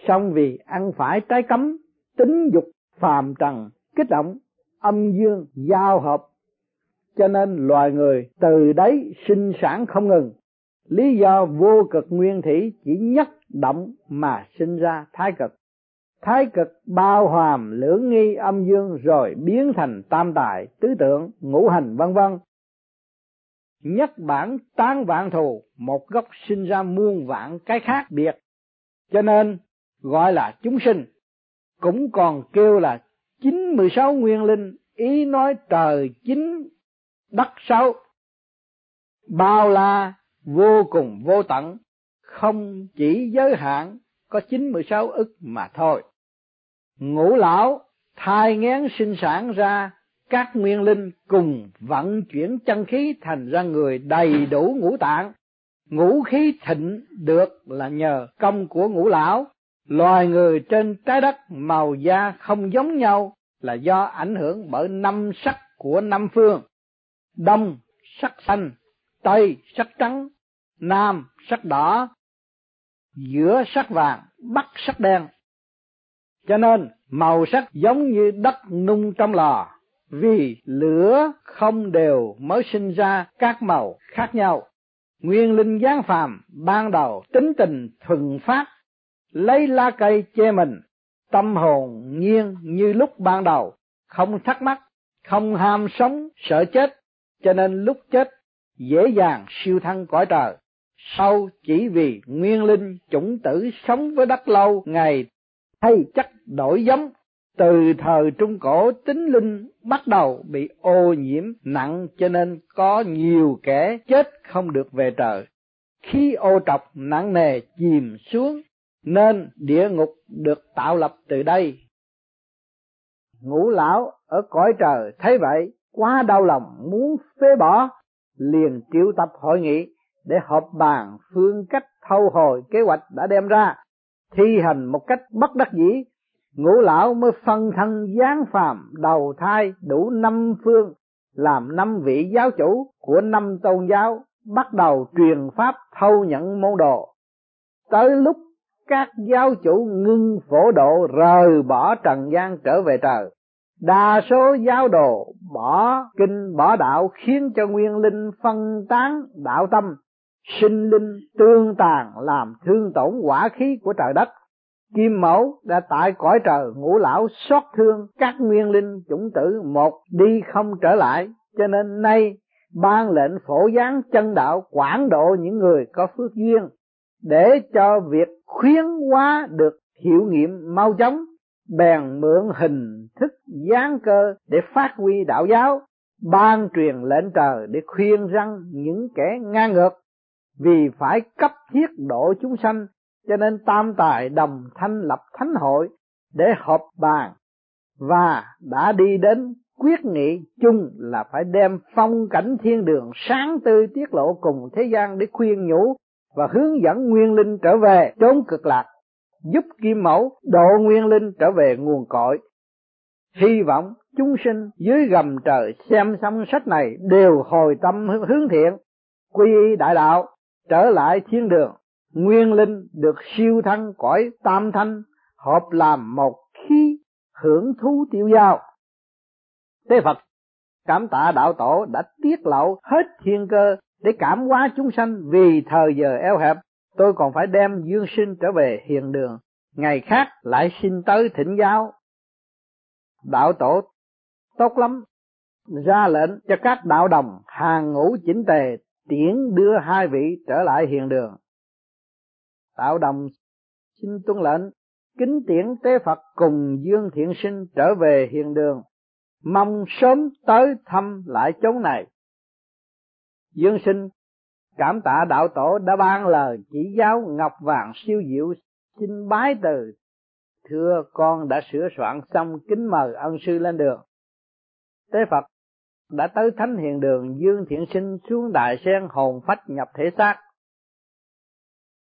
[SPEAKER 1] Song vì ăn phải trái cấm, tính dục phàm trần, kích động, âm dương giao hợp. Cho nên loài người từ đấy sinh sản không ngừng lý do vô cực nguyên thủy chỉ nhất động mà sinh ra thái cực. Thái cực bao hàm lưỡng nghi âm dương rồi biến thành tam tài, tứ tượng, ngũ hành, vân vân. Nhất bản tán vạn thù, một gốc sinh ra muôn vạn cái khác biệt. Cho nên, gọi là chúng sinh, cũng còn kêu là chín mười sáu nguyên linh, ý nói trời chín đất, sáu. Bao la vô cùng vô tận, không chỉ giới hạn, có chín mười sáu ức mà thôi. Ngũ lão thai ngén sinh sản ra, các nguyên linh cùng vận chuyển chân khí thành ra người đầy đủ ngũ tạng. Ngũ khí thịnh được là nhờ công của ngũ lão. Loài người trên trái đất màu da không giống nhau là do ảnh hưởng bởi năm sắc của năm phương. Đông, sắc xanh tây sắc trắng, nam sắc đỏ, giữa sắc vàng, bắc sắc đen. Cho nên, màu sắc giống như đất nung trong lò, vì lửa không đều mới sinh ra các màu khác nhau. Nguyên linh giáng phàm ban đầu tính tình thuần phát, lấy lá cây che mình, tâm hồn nhiên như lúc ban đầu, không thắc mắc, không ham sống, sợ chết. Cho nên lúc chết dễ dàng siêu thăng cõi trời. Sau chỉ vì nguyên linh chủng tử sống với đất lâu ngày hay chất đổi giống. Từ thời trung cổ, tính linh bắt đầu bị ô nhiễm nặng cho nên có nhiều kẻ chết không được về trời. Khi ô trọc nặng nề chìm xuống, nên địa ngục được tạo lập từ đây. Ngũ lão ở cõi trời thấy vậy, quá đau lòng, muốn phế bỏ liền triệu tập hội nghị để họp bàn phương cách thâu hồi kế hoạch đã đem ra, thi hành một cách bất đắc dĩ. Ngũ lão mới phân thân giáng phàm đầu thai đủ năm phương, làm năm vị giáo chủ của năm tôn giáo, bắt đầu truyền pháp thâu nhận môn đồ. Tới lúc các giáo chủ ngưng phổ độ rời bỏ trần gian trở về trời đa số giáo đồ bỏ kinh, bỏ đạo khiến cho nguyên linh phân tán đạo tâm, sinh linh tương tàn làm thương tổn quả khí của trời đất. Kim mẫu đã tại cõi trời ngũ lão xót thương các nguyên linh chủng tử một đi không trở lại. Cho nên nay, ban lệnh phổ giáng chân đạo quản độ những người có phước duyên để cho việc khuyến hóa được hiệu nghiệm mau chóng bèn mượn hình thức gián cơ để phát huy đạo giáo, ban truyền lệnh trời để khuyên răng những kẻ ngang ngược. Vì phải cấp thiết độ chúng sanh, cho nên tam tài đồng thanh lập thánh hội để họp bàn. Và đã đi đến quyết nghị chung là phải đem phong cảnh thiên đường sáng tươi tiết lộ cùng thế gian để khuyên nhủ và hướng dẫn nguyên linh trở về chốn cực lạc giúp kim mẫu độ nguyên linh trở về nguồn cội. Hy vọng chúng sinh dưới gầm trời xem xong sách này đều hồi tâm hướng thiện. Quy y đại đạo, trở lại thiên đường, nguyên linh được siêu thân cõi tam thanh, hợp làm một khí hưởng thú tiêu giao. Thế phật, cảm tạ đạo tổ đã tiết lộ hết thiên cơ để cảm hóa chúng sanh vì thời giờ eo hẹp tôi còn phải đem dương sinh trở về hiền đường, ngày khác lại xin tới thỉnh giáo. Đạo tổ, tốt lắm. Ra lệnh cho các đạo đồng hàng ngũ chỉnh tề tiễn đưa hai vị trở lại hiền đường. Đạo đồng xin tuân lệnh, kính tiễn tế phật cùng dương thiện sinh trở về hiền đường. Mong sớm tới thăm lại chốn này. Dương sinh cảm tạ đạo tổ đã ban lời chỉ giáo ngọc vàng siêu diệu xin bái từ. Thưa con đã sửa soạn xong kính mời ân sư lên đường. Tế phật đã tới thánh hiền đường dương thiện sinh xuống đại sen hồn phách nhập thể xác.